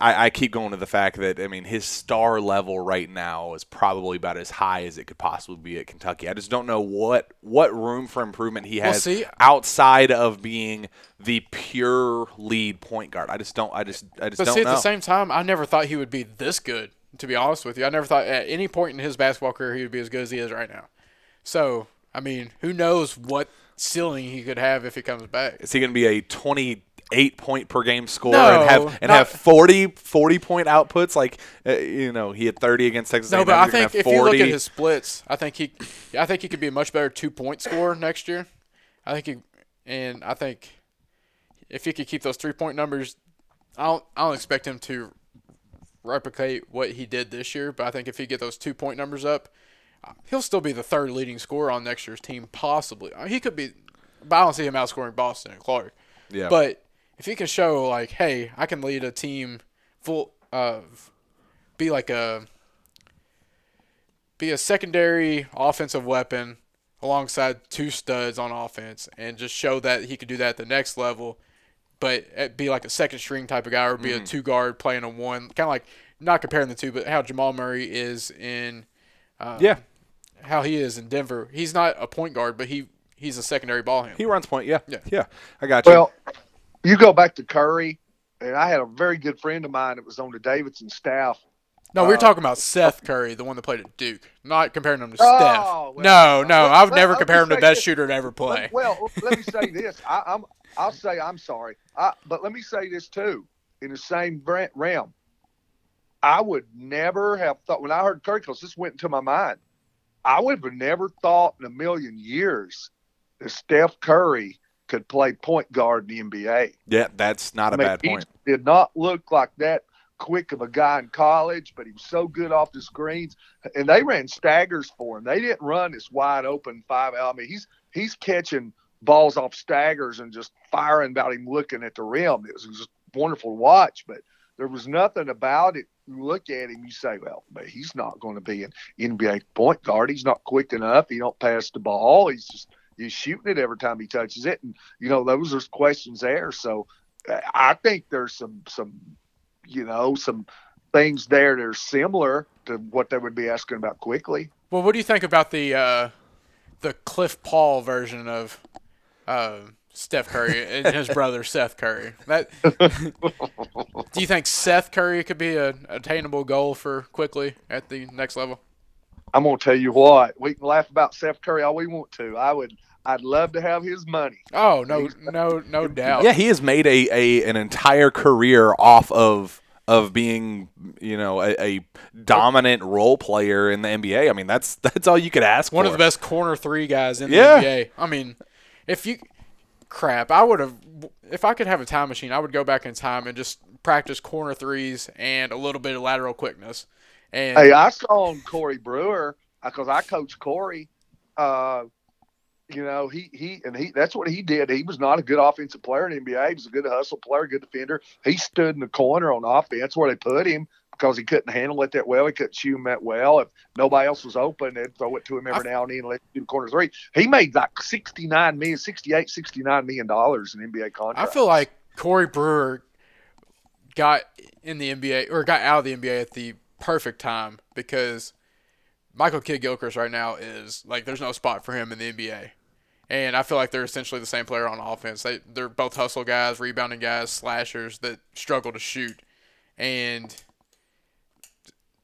I, I keep going to the fact that I mean his star level right now is probably about as high as it could possibly be at Kentucky. I just don't know what what room for improvement he Well, has see- outside of being the pure lead point guard. I just don't. I just I just But don't see, at know. the same time, I never thought he would be this good. To be honest with you, I never thought at any point in his basketball career he would be as good as he is right now. So, I mean, who knows what ceiling he could have if he comes back? is he going to be a 28 point per game score No, and have and not- have 40 40 point outputs like uh, you know he had 30 against Texas No, A&M, but I you're think if you look at his splits, I think he, I think he could be a much better two point scorer next year. I think he, and I think if he could keep those three point numbers, I don't, I don't expect him to replicate what he did this year. But I think if he get those two point numbers up, he'll still be the third leading scorer on next year's team, possibly. He could be, but I don't see him outscoring Boston and Clarke. yeah But if he can show like, hey, I can lead a team full of, be like a, be a secondary offensive weapon alongside two studs on offense, and just show that he could do that at the next level, but be like a second string type of guy, or be Mm-hmm. a two guard playing a one, kind of like not comparing the two, but how Jamal Murray is in, uh, yeah how he is in Denver. He's not a point guard, but he he's a secondary ball handler. he runs point yeah Yeah. yeah I got you Well, you go back to Curry, and I had a very good friend of mine that was on the Davidson staff. No, we're Uh, talking about Seth Curry, the one that played at Duke, not comparing him to Oh, Steph. well, no, no, well, I would well, never let compare him to say best this. shooter to ever play. Let- well, let me say this. I, I'm. I'll say I'm sorry. I, but let me say this too. In the same realm, I would never have thought when I heard Curry, because this went into my mind. I would have never thought in a million years that Steph Curry could play point guard in the NBA. yeah that's not a I mean, bad he point did not look like that quick of a guy in college, but he was so good off the screens. And they ran staggers for him. They didn't run this wide open five. I mean, he's he's catching balls off staggers and just firing about him looking at the rim. It was just wonderful to watch. But there was nothing about it you look at him, you say, well, but he's not going to be an NBA point guard. He's not quick enough. He don't pass the ball. He's just he's shooting it every time he touches it, and you know those are questions there. So I think there's some some you know some things there that are similar to what they would be asking about Quickley. Well, what do you think about the uh, the Cliff Paul version of uh, Steph Curry and his brother Seth Curry? That do you think Seth Curry could be an attainable goal for Quickley at the next level? I'm gonna tell you what. We can laugh about Seth Curry all we want to. I would. I'd love to have his money. Oh no, no, no doubt. Yeah, he has made a, a an entire career off of of being, you know, a, a dominant role player in the NBA. I mean, that's that's all you could ask One for. of the best corner three guys in the NBA. I mean, if you crap, I would have if I could have a time machine, I would go back in time and just practice corner threes and a little bit of lateral quickness. And Hey, I saw on Corey Brewer because I coached Corey. Uh, you know, he he and he that's what he did. He was not a good offensive player in the NBA. He was a good hustle player, good defender. He stood in the corner on offense where they put him because he couldn't handle it that well. He couldn't shoot him that well. If nobody else was open, they'd throw it to him every now and then and let him do the corner three. He made like 69 million, 68, 69 million dollars in NBA contract. I feel like Corey Brewer got in the NBA or got out of the NBA at the perfect time because Michael Kidd Gilchrist right now is like there's no spot for him in the NBA. And I feel like they're essentially the same player on offense. They they're both hustle guys, rebounding guys, slashers that struggle to shoot. And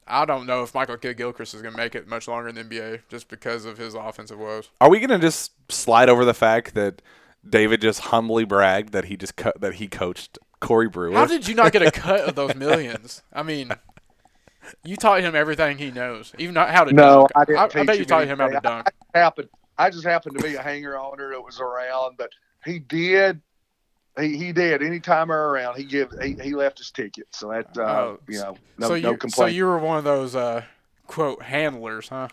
I don't know if Michael Kidd Gilchrist is going to make it much longer in the NBA just because of his offensive woes. Are we going to just slide over the fact that David just humbly bragged that he just co- that he coached Corey Brewer? How did you not get a cut of those millions? I mean, you taught him everything he knows, even not how to No, dunk. I didn't I, teach bet you taught him how to dunk. happened. I just happened to be a hanger oner that was around, but he did. He, he did. Anytime we were around, he give he, he left his ticket. So that uh, Oh, you know, no so no you so you were one of those uh, quote handlers, huh?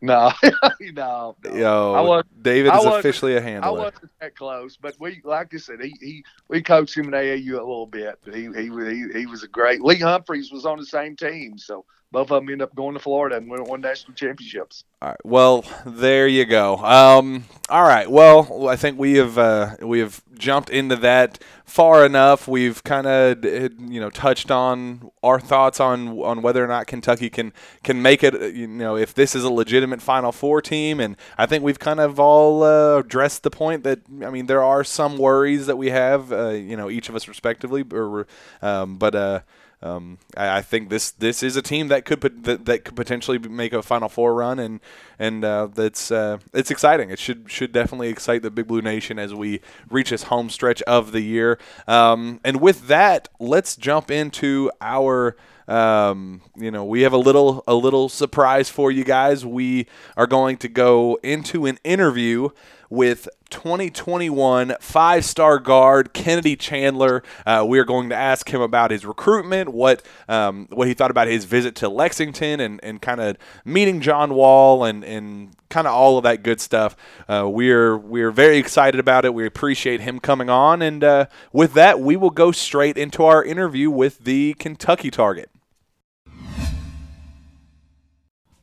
No, no, no. Yo, I was- David I is officially a handler. I wasn't that close, but we like I said, he, he we coached him in AAU a little bit. But he he he, he was a great. Lee Humphreys was on the same team, so both of them ended up going to Florida and won, national championships. All right. Well, there you go. Um, all right. Well, I think we have uh, we have jumped into that far enough. We've kind of you know touched on our thoughts on on whether or not Kentucky can can make it. uh, You know, if this is a legitimate Final Four team, and I think we've kind of all uh, addressed the point that I mean there are some worries that we have. Uh, you know, each of us respectively, or um, but. Um, I, I think this this is a team that could pot- that, that could potentially make a Final Four run, and and uh, that's uh, it's exciting. It should should definitely excite the Big Blue Nation as we reach this home stretch of the year. Um, and with that, let's jump into our. Um, you know, we have a little a little surprise for you guys. We are going to go into an interview with 2021 five star guard Kennedy Chandler. Uh, we are going to ask him about his recruitment, what um, what he thought about his visit to Lexington, and, and kind of meeting John Wall, and, and kind of all of that good stuff. Uh, we're we're very excited about it. We appreciate him coming on, and uh, with that, we will go straight into our interview with the Kentucky target.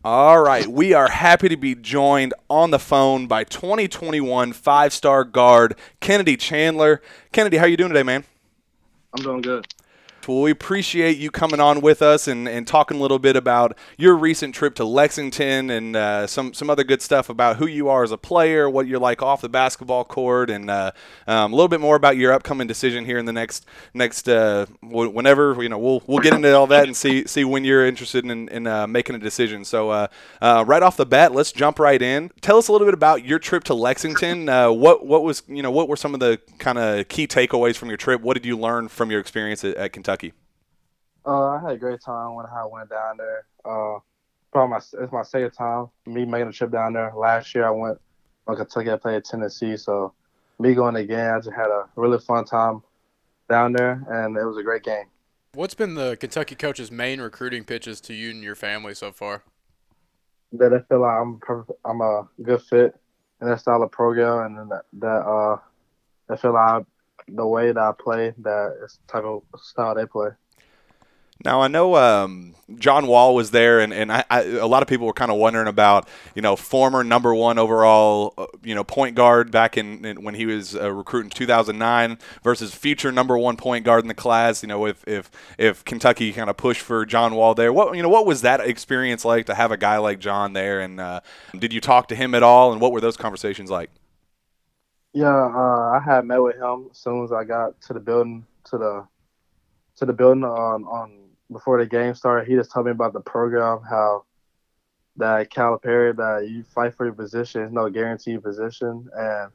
All right, we are happy to be joined on the phone by 2021 five-star guard Kennedy Chandler. Kennedy, how are you doing today, man? I'm doing good. Well, we appreciate you coming on with us and, and talking a little bit about your recent trip to Lexington and uh, some some other good stuff about who you are as a player, what you're like off the basketball court, and uh, um, a little bit more about your upcoming decision here in the next next uh, wh- whenever you know we'll we'll get into all that and see see when you're interested in, in uh, making a decision. So uh, uh, right off the bat, let's jump right in. Tell us a little bit about your trip to Lexington. What what was you know what were some of the kind of key takeaways from your trip? What did you learn from your experience at, at Kentucky? Uh, I had a great time when I went down there. Uh, probably my it's my second time me making a trip down there. Last year I went from Kentucky. I played Tennessee, so me going again, I just had a really fun time down there, and it was a great game. What's been the Kentucky coach's main recruiting pitches to you and your family so far? That I feel like I'm perfect, I'm a good fit in that style of program, and that, that uh, I feel like the way that I play, that is the type of style they play. Now I know um, John Wall was there, and, and I, I, a lot of people were kind of wondering about you know former number one overall uh, you know point guard back in, in when he was uh, recruiting 2009 versus future number one point guard in the class. You know if if if Kentucky kind of pushed for John Wall there, what you know what was that experience like to have a guy like John there, and uh, did you talk to him at all, and what were those conversations like? Yeah, uh, I had met with him as soon as I got to the building to the to the building on on before the game started, he just told me about the program, how that Calipari, that you fight for your position, it's no guaranteed position, and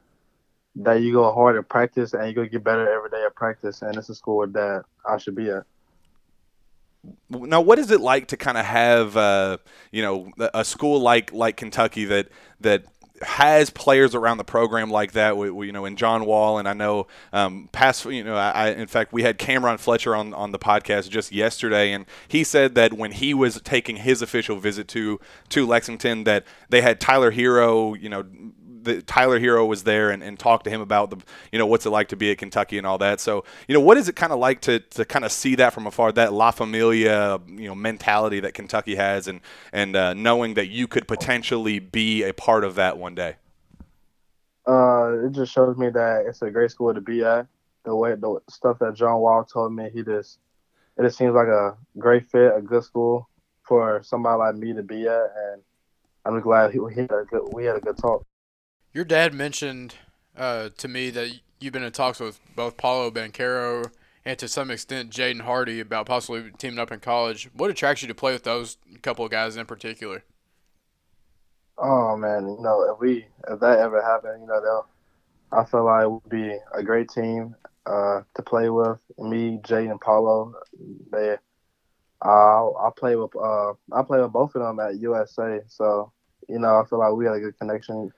that you go hard in practice and you go get better every day at practice, and it's a school that I should be at. Now, what is it like to kind of have, uh, you know, a school like like Kentucky that that has players around the program like that, we, we, you know, in John Wall, and I know um, past, you know, I, in fact, we had Cam'Ron Fletcher on, on the podcast just yesterday, and he said that when he was taking his official visit to to Lexington, that they had Tyler Herro, you know, the Tyler Herro was there and, and talked to him about the you know what's it like to be at Kentucky and all that. So you know what is it kind of like to, to kind of see that from afar, that La Familia you know mentality that Kentucky has, and and uh, knowing that you could potentially be a part of that one day. Uh, it just shows me that it's a great school to be at. The way the stuff that John Wall told me, he just it just seems like a great fit, a good school for somebody like me to be at, and I'm glad he, he had a good we had a good talk. Your dad mentioned uh, to me that you've been in talks with both Paolo Banchero and to some extent Jaden Hardy about possibly teaming up in college. What attracts you to play with those couple of guys in particular? Oh man, you know if we if that ever happened, you know they'll. I feel like it would be a great team uh, to play with. Me, Jay, and Paolo. They, I play with uh, I play with both of them at USA. So you know I feel like we had a good connection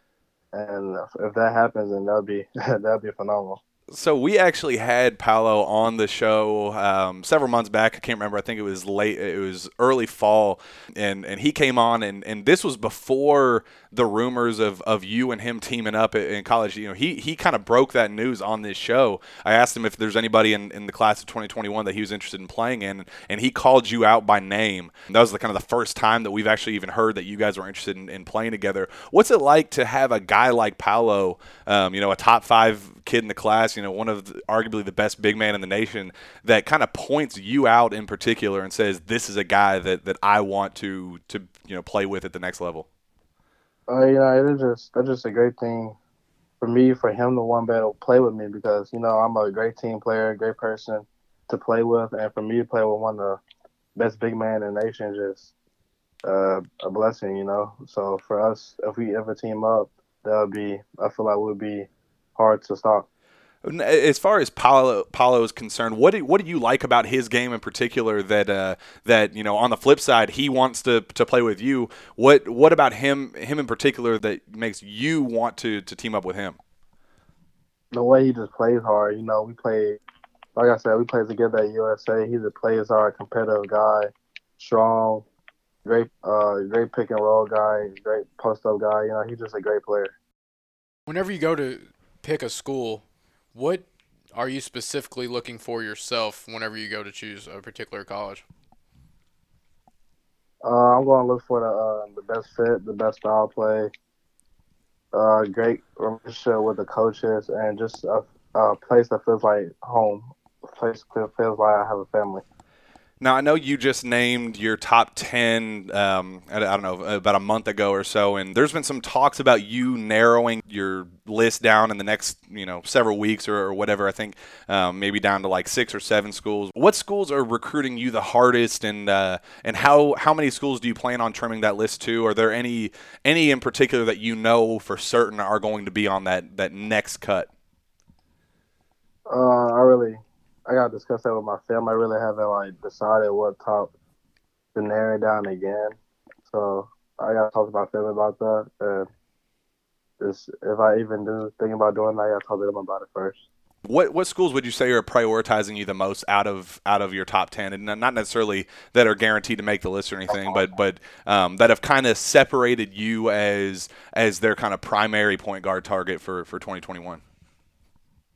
and if that happens, then that'd be that'd be phenomenal. So we actually had Paolo on the show um, several months back. I can't remember. I think it was late. It was early fall, and and he came on, and and this was before the rumors of, of you and him teaming up in college. You know, he he kind of broke that news on this show. I asked him if there's anybody in, in the class of 2021 that he was interested in playing in, and he called you out by name. That was the kind of the first time that we've actually even heard that you guys were interested in, in playing together. What's it like to have a guy like Paolo, um, you know, a top five kid in the class, you know, one of the, arguably the best big man in the nation, that kind of points you out in particular and says, "This is a guy that, that I want to to you know play with at the next level." Uh, you know, it's just that's just a great thing for me, for him to want to play with me because you know I'm a great team player, great person to play with, and for me to play with one of the best big man in the nation, just uh, a blessing, you know. So for us, if we ever team up, that would be I feel like would be hard to stop. As far as Paolo, Paolo is concerned, what do, what do you like about his game in particular that uh, that you know on the flip side he wants to, to play with you? What what about him him in particular that makes you want to, to team up with him? The way he just plays hard. You know, we play like I said, we play together at USA. He's a plays hard, competitive guy, strong, great uh, great pick and roll guy, great post up guy. You know, he's just a great player. Whenever you go to pick a school, what are you specifically looking for yourself whenever you go to choose a particular college? Uh, I'm going to look for the uh, the best fit, the best style play, uh, great relationship with the coaches, and just a, a place that feels like home, a place that feels like I have a family. Now I know you just named your top ten. Um, I, don't know about a month ago or so, and there's been some talks about you narrowing your list down in the next, you know, several weeks or, or whatever. I think um, maybe down to like six or seven schools. What schools are recruiting you the hardest, and uh, and how how many schools do you plan on trimming that list to? Are there any any in particular that you know for certain are going to be on that that next cut? Uh, I really I gotta discuss that with my family. I really haven't like decided what top to narrow down again. So I gotta talk to my family about that. And just if I even do think about doing that, I gotta talk to them about it first. What what schools would you say are prioritizing you the most out of out of your top ten, and not necessarily that are guaranteed to make the list or anything, but but um, that have kind of separated you as as their kind of primary point guard target for for 2021?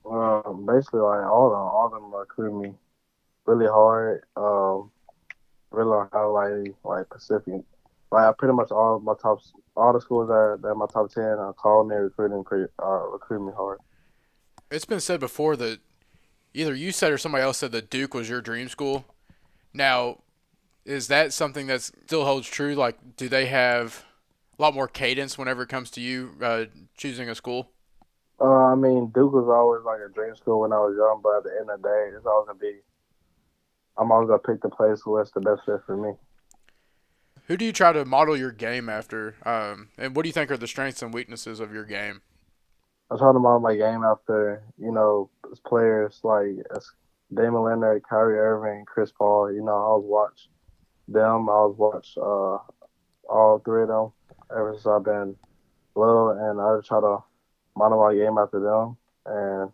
Um, basically, like all of them, all of them recruit me really hard. Um, really like any, like Pacific. Like I pretty much all my top, all the schools that that my top ten are calling me recruiting, uh, recruiting me hard. It's been said before that either you said or somebody else said that Duke was your dream school. Now, is that something that still holds true? Like, do they have a lot more cadence whenever it comes to you uh, choosing a school? Uh, I mean, Duke was always like a dream school when I was young, but at the end of the day, it's always gonna be. I'm always gonna pick the place that's the best fit for me. Who do you try to model your game after? Um, and what do you think are the strengths and weaknesses of your game? I try to model my game after you know players like Damian Lillard, Kyrie Irving, Chris Paul. You know, I always watch them. I always watch uh, all three of them ever since I've been little, and I just try to my game after them, and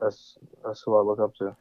that's that's who I look up to.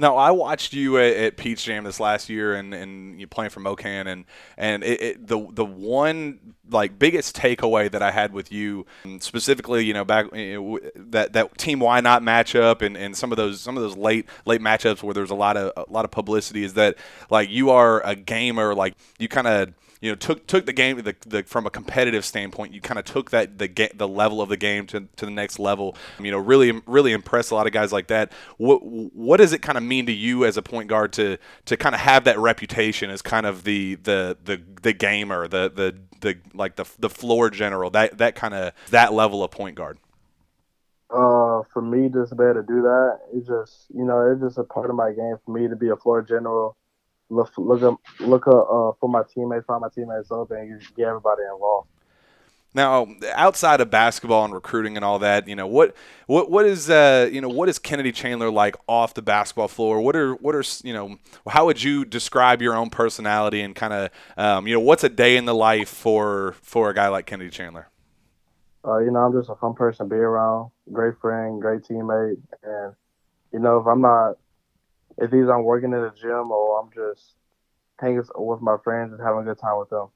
Now I watched you at, at, Peach Jam this last year, and, and you playing for MoKan, and and it, it, the the one like biggest takeaway that I had with you, um, specifically, you know, back eh, eh, you know, that that team why not matchup, and, and some of those some of those late late matchups where there's a lot of a lot of publicity is that like you are a gamer, like you kind of you know took took the game the, the, from a competitive standpoint you kind of took that the ga- the level of the game to, to the next level. You know really really impressed a lot of guys like that. What what does it kind of mean to you as a point guard to to kind of have that reputation as kind of the the the, the gamer the the the like the the floor general that that kind of that level of point guard? Uh, for me, just be able to do that, it's just you know, it's just a part of my game for me to be a floor general look look up look up uh, for my teammates, find my teammates open, and get everybody involved. Now, outside of basketball and recruiting and all that, you know what what what is uh, you know what is Kennedy Chandler like off the basketball floor? What are what are you know how would you describe your own personality and kind of um, you know what's a day in the life for for a guy like Kennedy Chandler? Uh, you know, I'm just a fun person to be around, great friend, great teammate, and you know if I'm not if either I'm working in a gym or I'm just hanging with my friends and having a good time with them.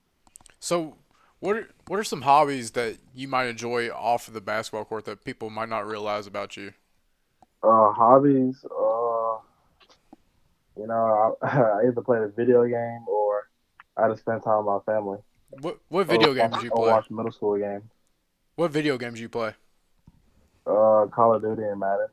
So, what are, what are some hobbies that you might enjoy off of the basketball court that people might not realize about you? Uh, hobbies, uh, you know, I, I either play a video game or I just spend time with my family. What what video or, games do you play? Or watch middle school games. What video games do you play? Uh, Call of Duty and Madden.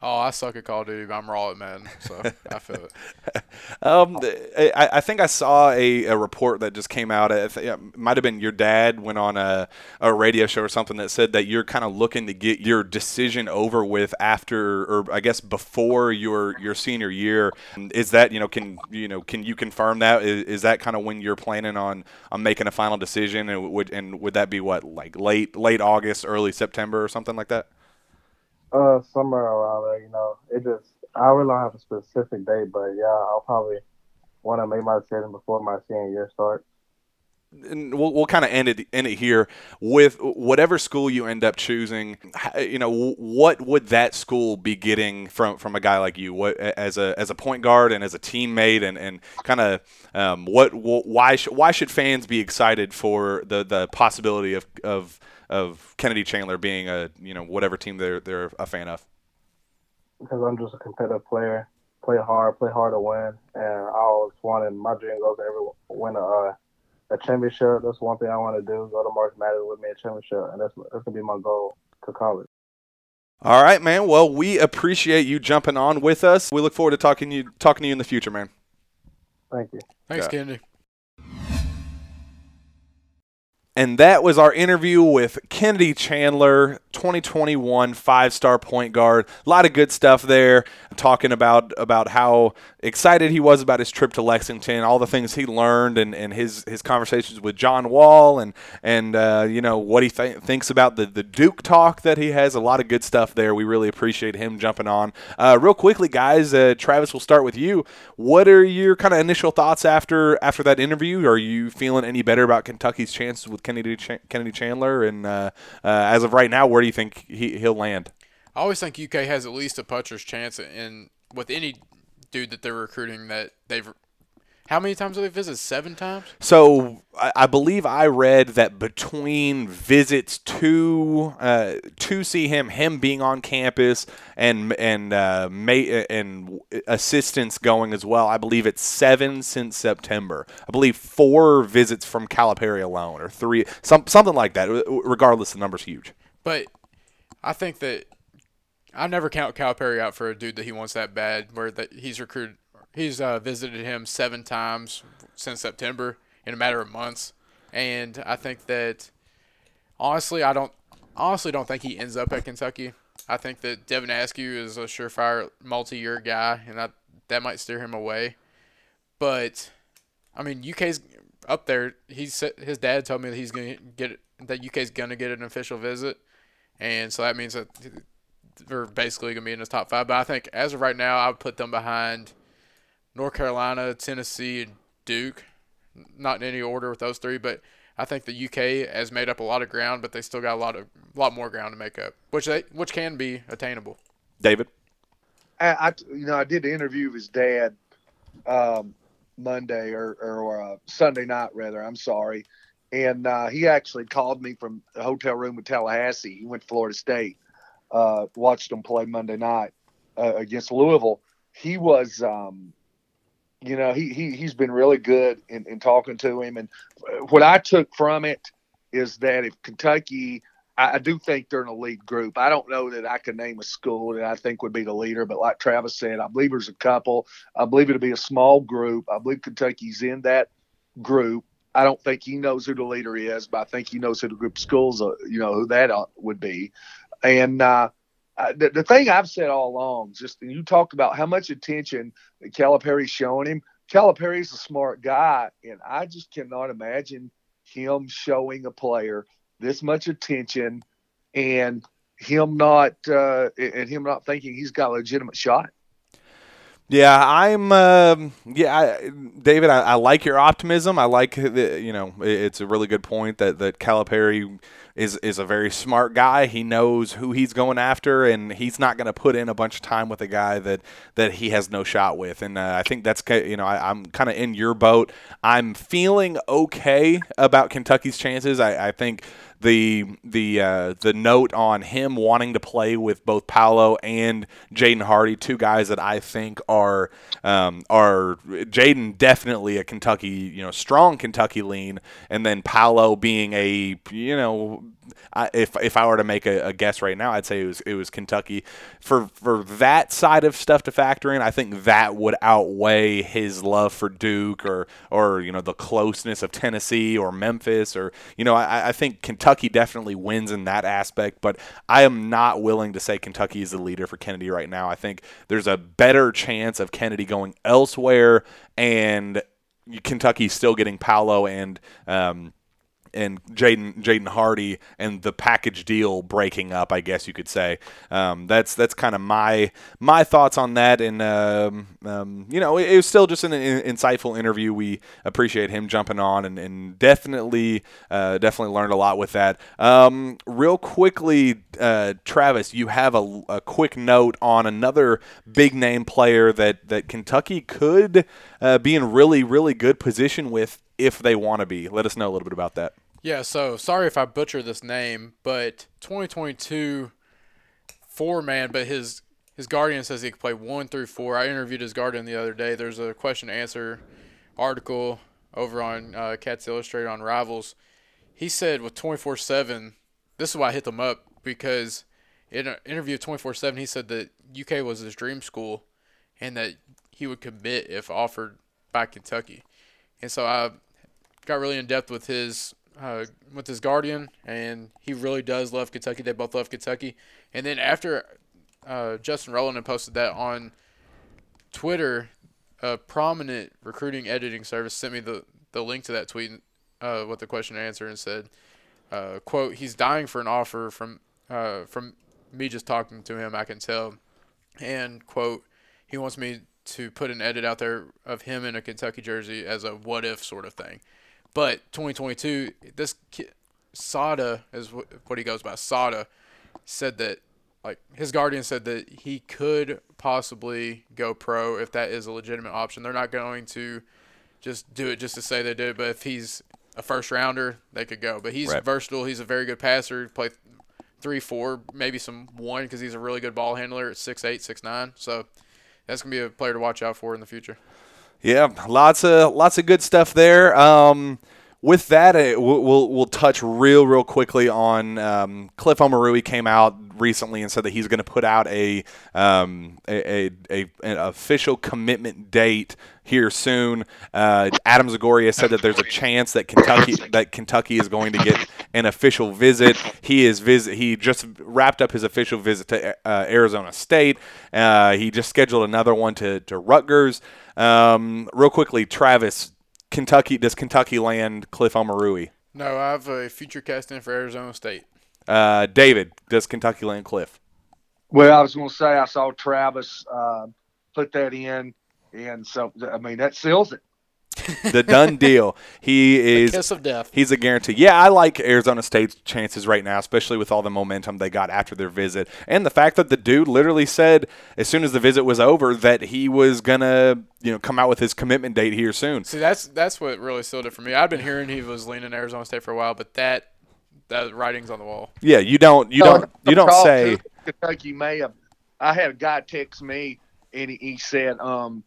Oh, I suck at Call of Duty, I'm raw at Madden, so I feel it. um, I, I think I saw a, a report that just came out. It might have been your dad went on a, a radio show or something that said that you're kind of looking to get your decision over with after, or I guess before your your senior year. Is that you know can you know can you confirm that? Is, is that kind of when you're planning on on making a final decision? And would and would that be what like late late August, early September, or something like that? Uh, somewhere around there, you know. It just I really don't have a specific date, but yeah, I'll probably want to make my decision before my senior year starts. And we'll, we'll kind of end it end it here with whatever school you end up choosing. You know, what would that school be getting from from a guy like you? What as a as a point guard and as a teammate, and and kind of um, what why sh- why should fans be excited for the the possibility of of of Kennedy Chandler being a you know whatever team they're they're a fan of? Because I'm just a competitive player, play hard, play hard to win, and I always wanted my dream goes to ever win a uh, a championship. That's one thing I want to do. Go to March Madness with me a championship, and that's that's gonna be my goal to college. All right, man. Well, we appreciate you jumping on with us. We look forward to talking you talking to you in the future, man. Thank you. Thanks, yeah. Kennedy. And that was our interview with Kennedy Chandler, 2021 five-star point guard. A lot of good stuff there, talking about about how excited he was about his trip to Lexington, all the things he learned, and, and his his conversations with John Wall, and and uh, you know what he th- thinks about the the Duke talk that he has. A lot of good stuff there. We really appreciate him jumping on. Uh, real quickly, guys, uh, Travis, we'll start with you. What are your kind of initial thoughts after after that interview? Are you feeling any better about Kentucky's chances with Kennedy Ch- Kennedy Chandler? And uh, uh, as of right now, where do you think he, he'll land? I always think UK has at least a puncher's chance in with any dude that they're recruiting that they've How many times have they visited? Seven times. So I, I believe I read that between visits to uh, to see him, him being on campus, and and uh, ma- and assistants going as well, I believe it's seven since September. I believe four visits from Calipari alone, or three, some something like that. Regardless, the number's huge. But I think that I never count Calipari out for a dude that he wants that bad, where that he's recruited, he's uh, visited him seven times since September in a matter of months, and I think that honestly, I don't honestly don't think he ends up at Kentucky. I think that Devin Askew is a surefire multi-year guy, and that that might steer him away. But I mean, UK's up there. He said his dad told me that he's gonna get that UK's gonna get an official visit, and so that means that they're basically going to be in his top five. But I think as of right now, I would put them behind North Carolina, Tennessee, and Duke. Not in any order with those three, but I think the UK has made up a lot of ground, but they still got a lot of lot more ground to make up, which they which can be attainable. David, I, I you know I did the interview with his dad um, Monday or or uh, Sunday night rather. I'm sorry, and uh, he actually called me from the hotel room in Tallahassee. He went to Florida State, uh, watched him play Monday night uh, against Louisville. He was, um, you know, he, he he's been really good in, in talking to him. And what I took from it is that if Kentucky, I, I do think they're in a lead group. I don't know that I can name a school that I think would be the leader, but like Travis said, I believe there's a couple. I believe it'll be a small group. I believe Kentucky's in that group. I don't think he knows who the leader is, but I think he knows who the group schools, uh, you know, who that uh, would be. And uh, the, the thing I've said all along, just you talked about how much attention Calipari's showing him. Calipari's a smart guy, and I just cannot imagine him showing a player this much attention and him not uh, and him not thinking he's got a legitimate shot. Yeah, I'm. Uh, yeah, I, David, I, I, like your optimism. I like the, you know, it's a really good point that that Calipari is is a very smart guy. He knows who he's going after, and he's not going to put in a bunch of time with a guy that that he has no shot with. And uh, I think that's you know I, am kind of in your boat. I'm feeling okay about Kentucky's chances. I, I think the the uh, the note on him wanting to play with both Paolo and Jaden Hardy, two guys that I think are um, are Jaden definitely a Kentucky, you know, strong Kentucky lean, and then Paolo being a you know I, if if I were to make a, a, guess right now, I'd say it was it was Kentucky. For for that side of stuff to factor in, I think that would outweigh his love for Duke or or you know the closeness of Tennessee or Memphis or you know I, I think Kentucky definitely wins in that aspect. But I am not willing to say Kentucky is the leader for Kennedy right now. I think there's a better chance of Kennedy going elsewhere and Kentucky still getting Paolo and um, and Jaden Jaden Hardy and the package deal breaking up, I guess you could say. Um, that's that's kind of my my thoughts on that. And um, um, you know, it, it, was still just an, insightful interview. We appreciate him jumping on, and, and definitely uh, definitely learned a lot with that. Um, real quickly, uh, Travis, you have a, a, quick note on another big name player that that Kentucky could uh, be in really really good position with if they want to be. Let us know a little bit about that. Yeah, so sorry if I butcher this name, but 2022 four man, but his his guardian says he can play one through four. I interviewed his guardian the other day. There's a question answer article over on uh, Cats Illustrated on Rivals. He said with 24 7, this is why I hit them up because in an interview of 24 7, he said that UK was his dream school and that he would commit if offered by Kentucky. And so I got really in depth with his uh, with his guardian, and he really does love Kentucky. They both love Kentucky. And then after uh, Justin Rowland posted that on Twitter, a prominent recruiting editing service sent me the, the link to that tweet uh, with the question and answer and said, uh, "quote He's dying for an offer from uh, from me just talking to him. I can tell." And quote He wants me to put an edit out there of him in a Kentucky jersey as a what if sort of thing. But 2022, this kid, Sada is what he goes by. Sada said that like his guardian said that he could possibly go pro if that is a legitimate option. They're not going to just do it just to say they did. But if he's a first rounder, they could go. But he's Right. versatile. He's a very good passer. Play three, four, maybe some one because he's a really good ball handler at six eight, six nine. So that's gonna be a player to watch out for in the future. Yeah, lots of lots of good stuff there. Um, with that, uh, we'll, we'll touch real real quickly on um, Cliff Omoruyi came out recently and said that he's going to put out a, um, a, a, a an official commitment date here soon. Uh, Adam Zagoria said that there's a chance that Kentucky that Kentucky is going to get an official visit. He is visit. He just wrapped up his official visit to uh, Arizona State. Uh, he just scheduled another one to to Rutgers. Um, real quickly, Travis, Kentucky does Kentucky land Cliff Omoruyi? No, I have a future cast in for Arizona State. Uh, David, does Kentucky land Cliff? Well, I was going to say I saw Travis uh, put that in, and so I mean that seals it. The done deal. He is Kiss of death. He's a guarantee. Yeah, I like Arizona State's chances right now, especially with all the momentum they got after their visit. And the fact that the dude literally said as soon as the visit was over that he was going to, you know, come out with his commitment date here soon. See, that's that's what really sealed it for me. I've been hearing he was leaning Arizona State for a while, but that that writing's on the wall. Yeah, you don't you don't you don't say Kentucky may have. I had a guy text me, and he, he said um,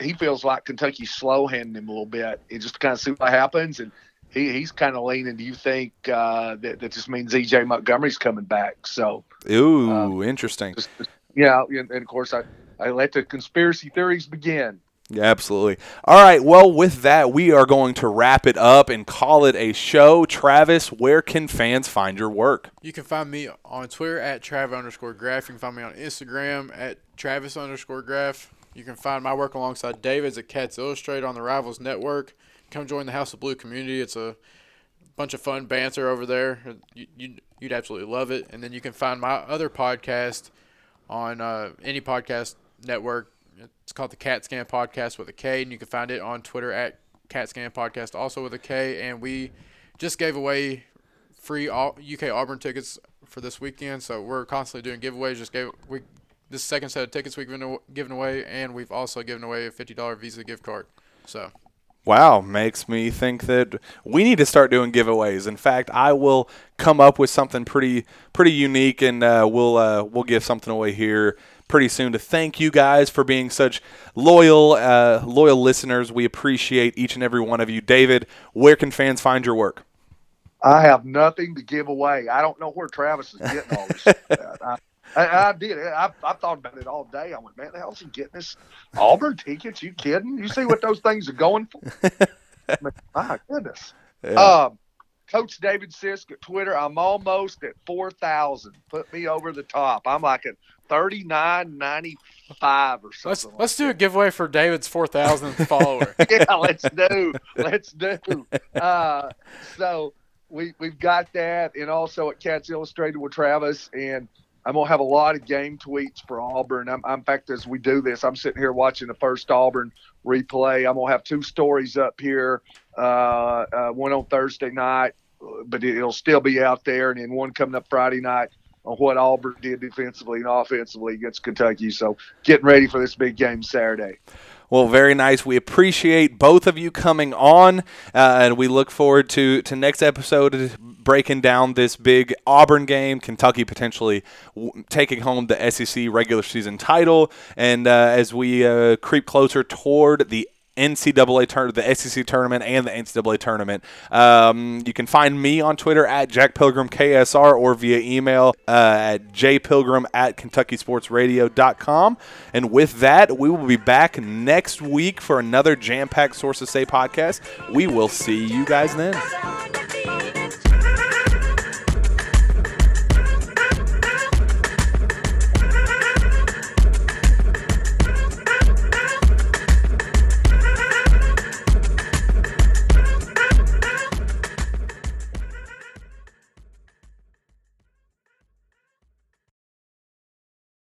he feels like Kentucky's slow handing him a little bit. and just to kind of see what happens, and he, he's kind of leaning. Do you think uh, that that just means EJ Montgomery's coming back? So ooh, interesting. just, you know, and, and of course I I let the conspiracy theories begin. Yeah, absolutely. All right. Well, with that, we are going to wrap it up and call it a show. Travis, where can fans find your work? You can find me on Twitter at Trav underscore graph. You can find me on Instagram at Travis underscore graph. You can find my work alongside David's at Cats Illustrated on the Rivals Network. Come join the House of Blue community. It's a bunch of fun banter over there. You, you, you'd absolutely love it. And then you can find my other podcast on uh, any podcast network. It's called the Cat Scan Podcast with a K, and you can find it on Twitter at Cat Scan Podcast, also with a K. And we just gave away free UK Auburn tickets for this weekend, so we're constantly doing giveaways. Just gave we this second set of tickets we've given, aw- given away, and we've also given away a fifty dollar Visa gift card. So Wow, makes me think that we need to start doing giveaways. In fact, I will come up with something pretty pretty unique, and uh, we'll uh, we'll give something away here pretty soon to thank you guys for being such loyal uh, loyal listeners. We appreciate each and every one of you. David, where can fans find your work? I have nothing to give away. I don't know where Travis is getting all this. I, I, I did. I, I thought about it all day. I went, man, the hell's he getting this Auburn tickets? You kidding? You see what those things are going for? I mean, my goodness. Yeah. Um, Coach David Sisk at Twitter. I'm almost at four thousand. Put me over the top. I'm like at thirty nine ninety five or something. let's like let's do a giveaway for David's four thousandth follower. yeah, let's do. Let's do. Uh, so we we've got that, and also at Cats Illustrated with Travis, and I'm gonna have a lot of game tweets for Auburn. I'm, I'm in fact, as we do this, I'm sitting here watching the first Auburn replay. I'm gonna have two stories up here, uh, uh, one on Thursday night, but it'll still be out there, and then one coming up Friday night on what Auburn did defensively and offensively against Kentucky. So getting ready for this big game Saturday. Well, very nice. We appreciate both of you coming on, uh, and we look forward to to next episode breaking down this big Auburn game, Kentucky potentially w- taking home the SEC regular season title, and uh, as we uh, creep closer toward the NCAA tournament, the SEC tournament, and the NCAA tournament. Um, you can find me on Twitter at Jack Pilgrim KSR or via email uh, at jpilgrim at KentuckySportsRadio.com. And with that, we will be back next week for another jam packed Sources Say podcast. We will see you guys then.